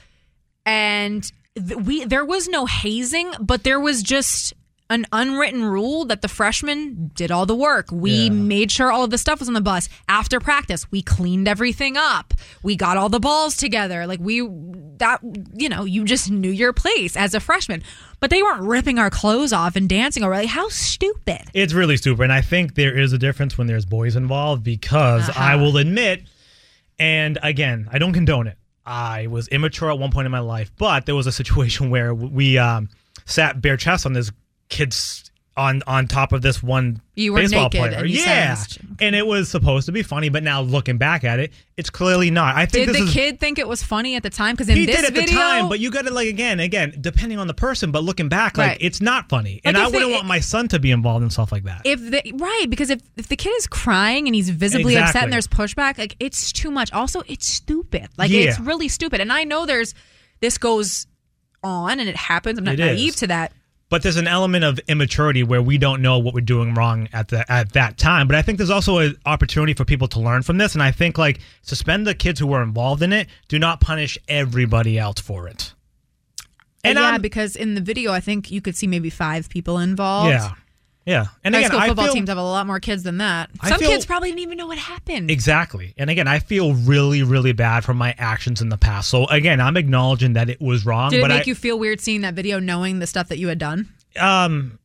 Speaker 1: and we there was no hazing, but there was just an unwritten rule that the freshmen did all the work. We made sure all of the stuff was on the bus. After practice, we cleaned everything up. We got all the balls together. Like we that you know, you just knew your place as a freshman. But they weren't ripping our clothes off and dancing. Like how stupid.
Speaker 2: It's really stupid. And I think there is a difference when there's boys involved because
Speaker 1: Uh-huh.
Speaker 2: I will admit, and again, I don't condone it. I was immature at one point in my life, but there was a situation <laughs> where we um, sat bare chest on this kid's on on top of this one
Speaker 1: You were
Speaker 2: baseball player.
Speaker 1: and
Speaker 2: yeah, and it was supposed to be funny, but now looking back at it, it's clearly not. I think
Speaker 1: Did the
Speaker 2: is,
Speaker 1: kid think it was funny at the time? Because in
Speaker 2: he
Speaker 1: this
Speaker 2: did at
Speaker 1: video,
Speaker 2: the time, but you got to like again, again, depending on the person. But looking back, like
Speaker 1: Right.
Speaker 2: it's not funny,
Speaker 1: Like,
Speaker 2: and I wouldn't
Speaker 1: they-
Speaker 2: want my son to be involved in stuff like that.
Speaker 1: if the right because if if the kid is crying and he's visibly upset and there's pushback, like it's too much. Also, it's stupid. Like
Speaker 2: Yeah.
Speaker 1: it's really stupid. And I know there's this goes on and it happens. I'm not
Speaker 2: It is.
Speaker 1: naive to that.
Speaker 2: But there's an element of immaturity where we don't know what we're doing wrong at the at that time. But I think there's also an opportunity for people to learn from this, and I think like suspend the kids who were involved in it. Do not punish everybody else for it. And
Speaker 1: yeah,
Speaker 2: I'm-
Speaker 1: because in the video, I think you could see maybe five people involved.
Speaker 2: Yeah, yeah. And
Speaker 1: High
Speaker 2: again,
Speaker 1: school
Speaker 2: I
Speaker 1: football
Speaker 2: feel
Speaker 1: teams have a lot more kids than that. Some
Speaker 2: feel-
Speaker 1: kids probably didn't even know what happened.
Speaker 2: exactly. And again, I feel really, really bad for my actions in the past. So again, I'm acknowledging that it was wrong.
Speaker 1: Did it
Speaker 2: but
Speaker 1: make
Speaker 2: I,
Speaker 1: you feel weird seeing that video, knowing the stuff that you had done?
Speaker 2: um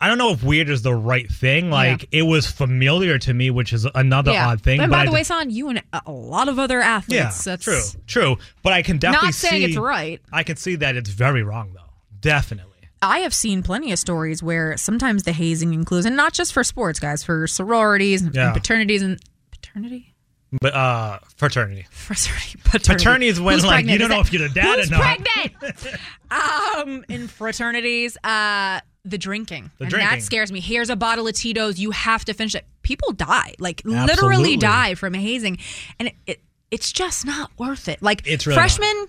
Speaker 2: I don't know if weird is the right thing. Like it was familiar to me, which is another
Speaker 1: yeah.
Speaker 2: odd thing.
Speaker 1: And
Speaker 2: but
Speaker 1: by
Speaker 2: I
Speaker 1: the
Speaker 2: d-
Speaker 1: way, Son, you and a lot of other athletes.
Speaker 2: yeah,
Speaker 1: that's
Speaker 2: true, true. But I can definitely
Speaker 1: Not saying
Speaker 2: see,
Speaker 1: it's right.
Speaker 2: I can see that it's very wrong, though. Definitely.
Speaker 1: I have seen plenty of stories where sometimes the hazing includes, and not just for sports, guys, for sororities and,
Speaker 2: Yeah.
Speaker 1: and paternities and paternity.
Speaker 2: But uh, fraternity.
Speaker 1: Fraternity. <laughs> Paternity.
Speaker 2: Paternity is when
Speaker 1: Who's
Speaker 2: like you don't know if you're the dad
Speaker 1: Who's
Speaker 2: or not.
Speaker 1: pregnant? <laughs> um, in fraternities, uh, the drinking.
Speaker 2: The
Speaker 1: and
Speaker 2: drinking.
Speaker 1: that scares me. Here's a bottle of Tito's. You have to finish it. People die, like
Speaker 2: Absolutely.
Speaker 1: literally die from hazing, and it, it it's just not worth it. Like
Speaker 2: It's really not.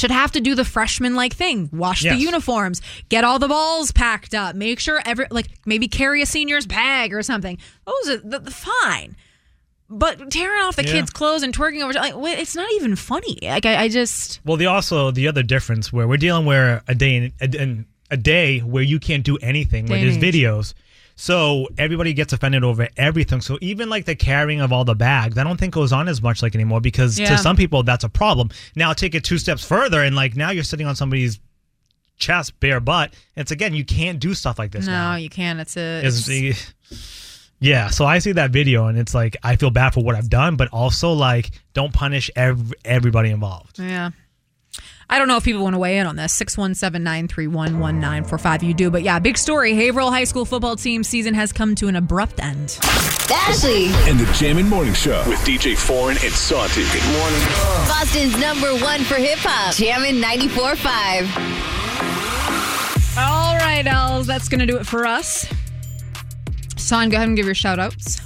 Speaker 1: Should have to do the freshman like thing. Wash the uniforms. Get all the balls packed up. Make sure every like maybe carry a senior's bag or something. Those are the, the fine. But tearing off the
Speaker 2: Yeah.
Speaker 1: kids clothes and twerking over like it's not even funny. Like I, I just
Speaker 2: Well, the also the other difference where we're dealing where a day a, an- a day where you can't do anything where there's
Speaker 1: age.
Speaker 2: So everybody gets offended over everything. So even like the carrying of all the bags, I don't think goes on as much like anymore because
Speaker 1: Yeah.
Speaker 2: to some people that's a problem. Now take it two steps further and like now you're sitting on somebody's chest, bare butt. It's again you can't do stuff like this
Speaker 1: no
Speaker 2: now.
Speaker 1: you can't it's a
Speaker 2: Is
Speaker 1: it's-
Speaker 2: yeah, so I see that video and it's like I feel bad for what I've done, but also like don't punish ev- everybody involved.
Speaker 1: yeah I don't know if people want to weigh in on this. 617 931 1945. You do. But yeah, big story. Haverhill High School football team season has come to an abrupt end.
Speaker 4: Ashley,
Speaker 3: And the Jam'n Morning Show with DJ Foreign and Santi. Good morning.
Speaker 4: Boston's number one for hip hop. Jam'n 94.5.
Speaker 1: All right, Els, that's going to do it for us. Son, go ahead and give your shout outs.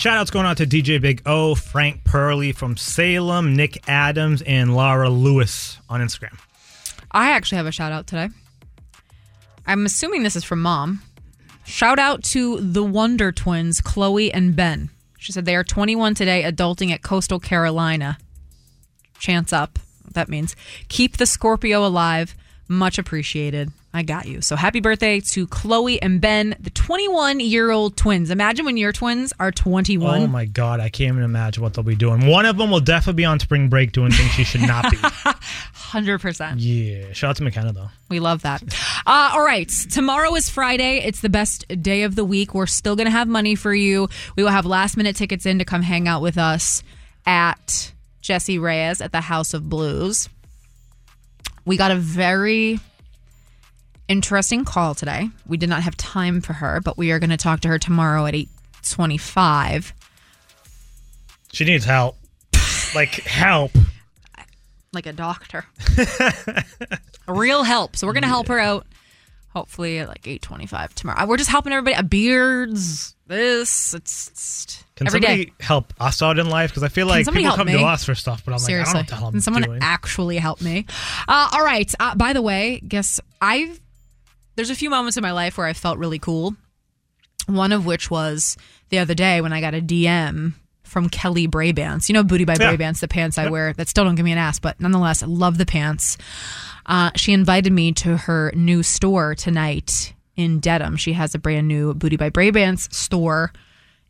Speaker 2: Shout outs going out to DJ Big O, Frank Purley from Salem, Nick Adams, and Laura Lewis on Instagram.
Speaker 1: I actually have a shout out today. I'm assuming this is from mom. Shout out to the Wonder Twins, Chloe and Ben. She said they are 21 today, adulting at Coastal Carolina. Chance up. That means. Keep the Scorpio alive. Much appreciated. I got you. So happy birthday to Chloe and Ben, the 21 year old twins. Imagine when your twins are 21.
Speaker 2: Oh my God, I can't even imagine what they'll be doing. One of them will definitely be on spring break doing things she should not be. <laughs>
Speaker 1: 100%.
Speaker 2: yeah. Shout out to McKenna, though.
Speaker 1: We love that. Uh, all right. Tomorrow is Friday. It's the best day of the week. We're still going to have money for you. We will have last minute tickets in to come hang out with us at Jessie Reyez at the House of Blues. We got a very interesting call today. We did not have time for her, but we are going to talk to her tomorrow at 8:25.
Speaker 2: She needs help. like help.
Speaker 1: Like a doctor. <laughs> Real help. So we're going to help her out hopefully at like 8:25 tomorrow. We're just helping everybody. Beards, this, it's, it's
Speaker 2: Can
Speaker 1: every
Speaker 2: somebody
Speaker 1: day.
Speaker 2: help us out in life? Because I feel like people come
Speaker 1: me?
Speaker 2: to us for stuff, but I'm like, I don't know what the hell I'm
Speaker 1: Can someone
Speaker 2: doing.
Speaker 1: actually help me? Uh, all right. Uh, by the way, guess I've there's a few moments in my life where I felt really cool. One of which was the other day when I got a DM from Kelly Brabants. You know, Booty by
Speaker 14: Yeah.
Speaker 1: The pants I wear that still don't give me an ass, but nonetheless, I love the pants. Uh, she invited me to her new store tonight in Dedham. She has a brand new Booty by Brabants store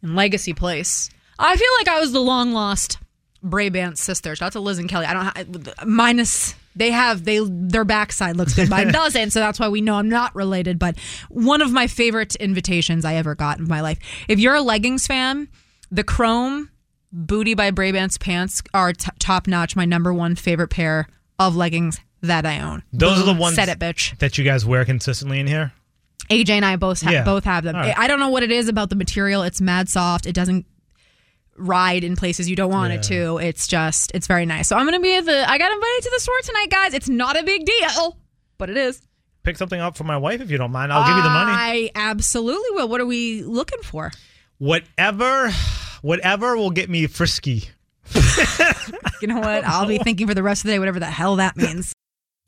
Speaker 1: in Legacy Place. I feel like I was the long lost Brabant sister. Shout out to Liz and Kelly. I don't ha- minus they have they their backside looks good, mine <laughs> doesn't. So that's why we know I'm not related. But one of my favorite invitations I ever got in my life. If you're a leggings fan, the Chrome Booty by Brabant's pants are t- top notch. My number one favorite pair of leggings that I own.
Speaker 2: Those are the ones
Speaker 1: Said it, bitch.
Speaker 2: that you guys wear consistently in here.
Speaker 1: AJ and I both ha-
Speaker 2: Yeah.
Speaker 1: both have them.
Speaker 2: All right.
Speaker 1: I don't know what it is about the material. It's mad soft. It doesn't ride in places you don't want it to. It's just it's very nice. So I'm gonna be at the. I got invited to the store tonight, guys. It's not a big deal, but it is.
Speaker 2: Pick something up for my wife if you don't mind. I'll give you the money.
Speaker 1: I absolutely will. What are we looking for?
Speaker 2: Whatever, whatever will get me frisky. <laughs>
Speaker 1: You know what? I'll be thinking for the rest of the day, whatever the hell that means.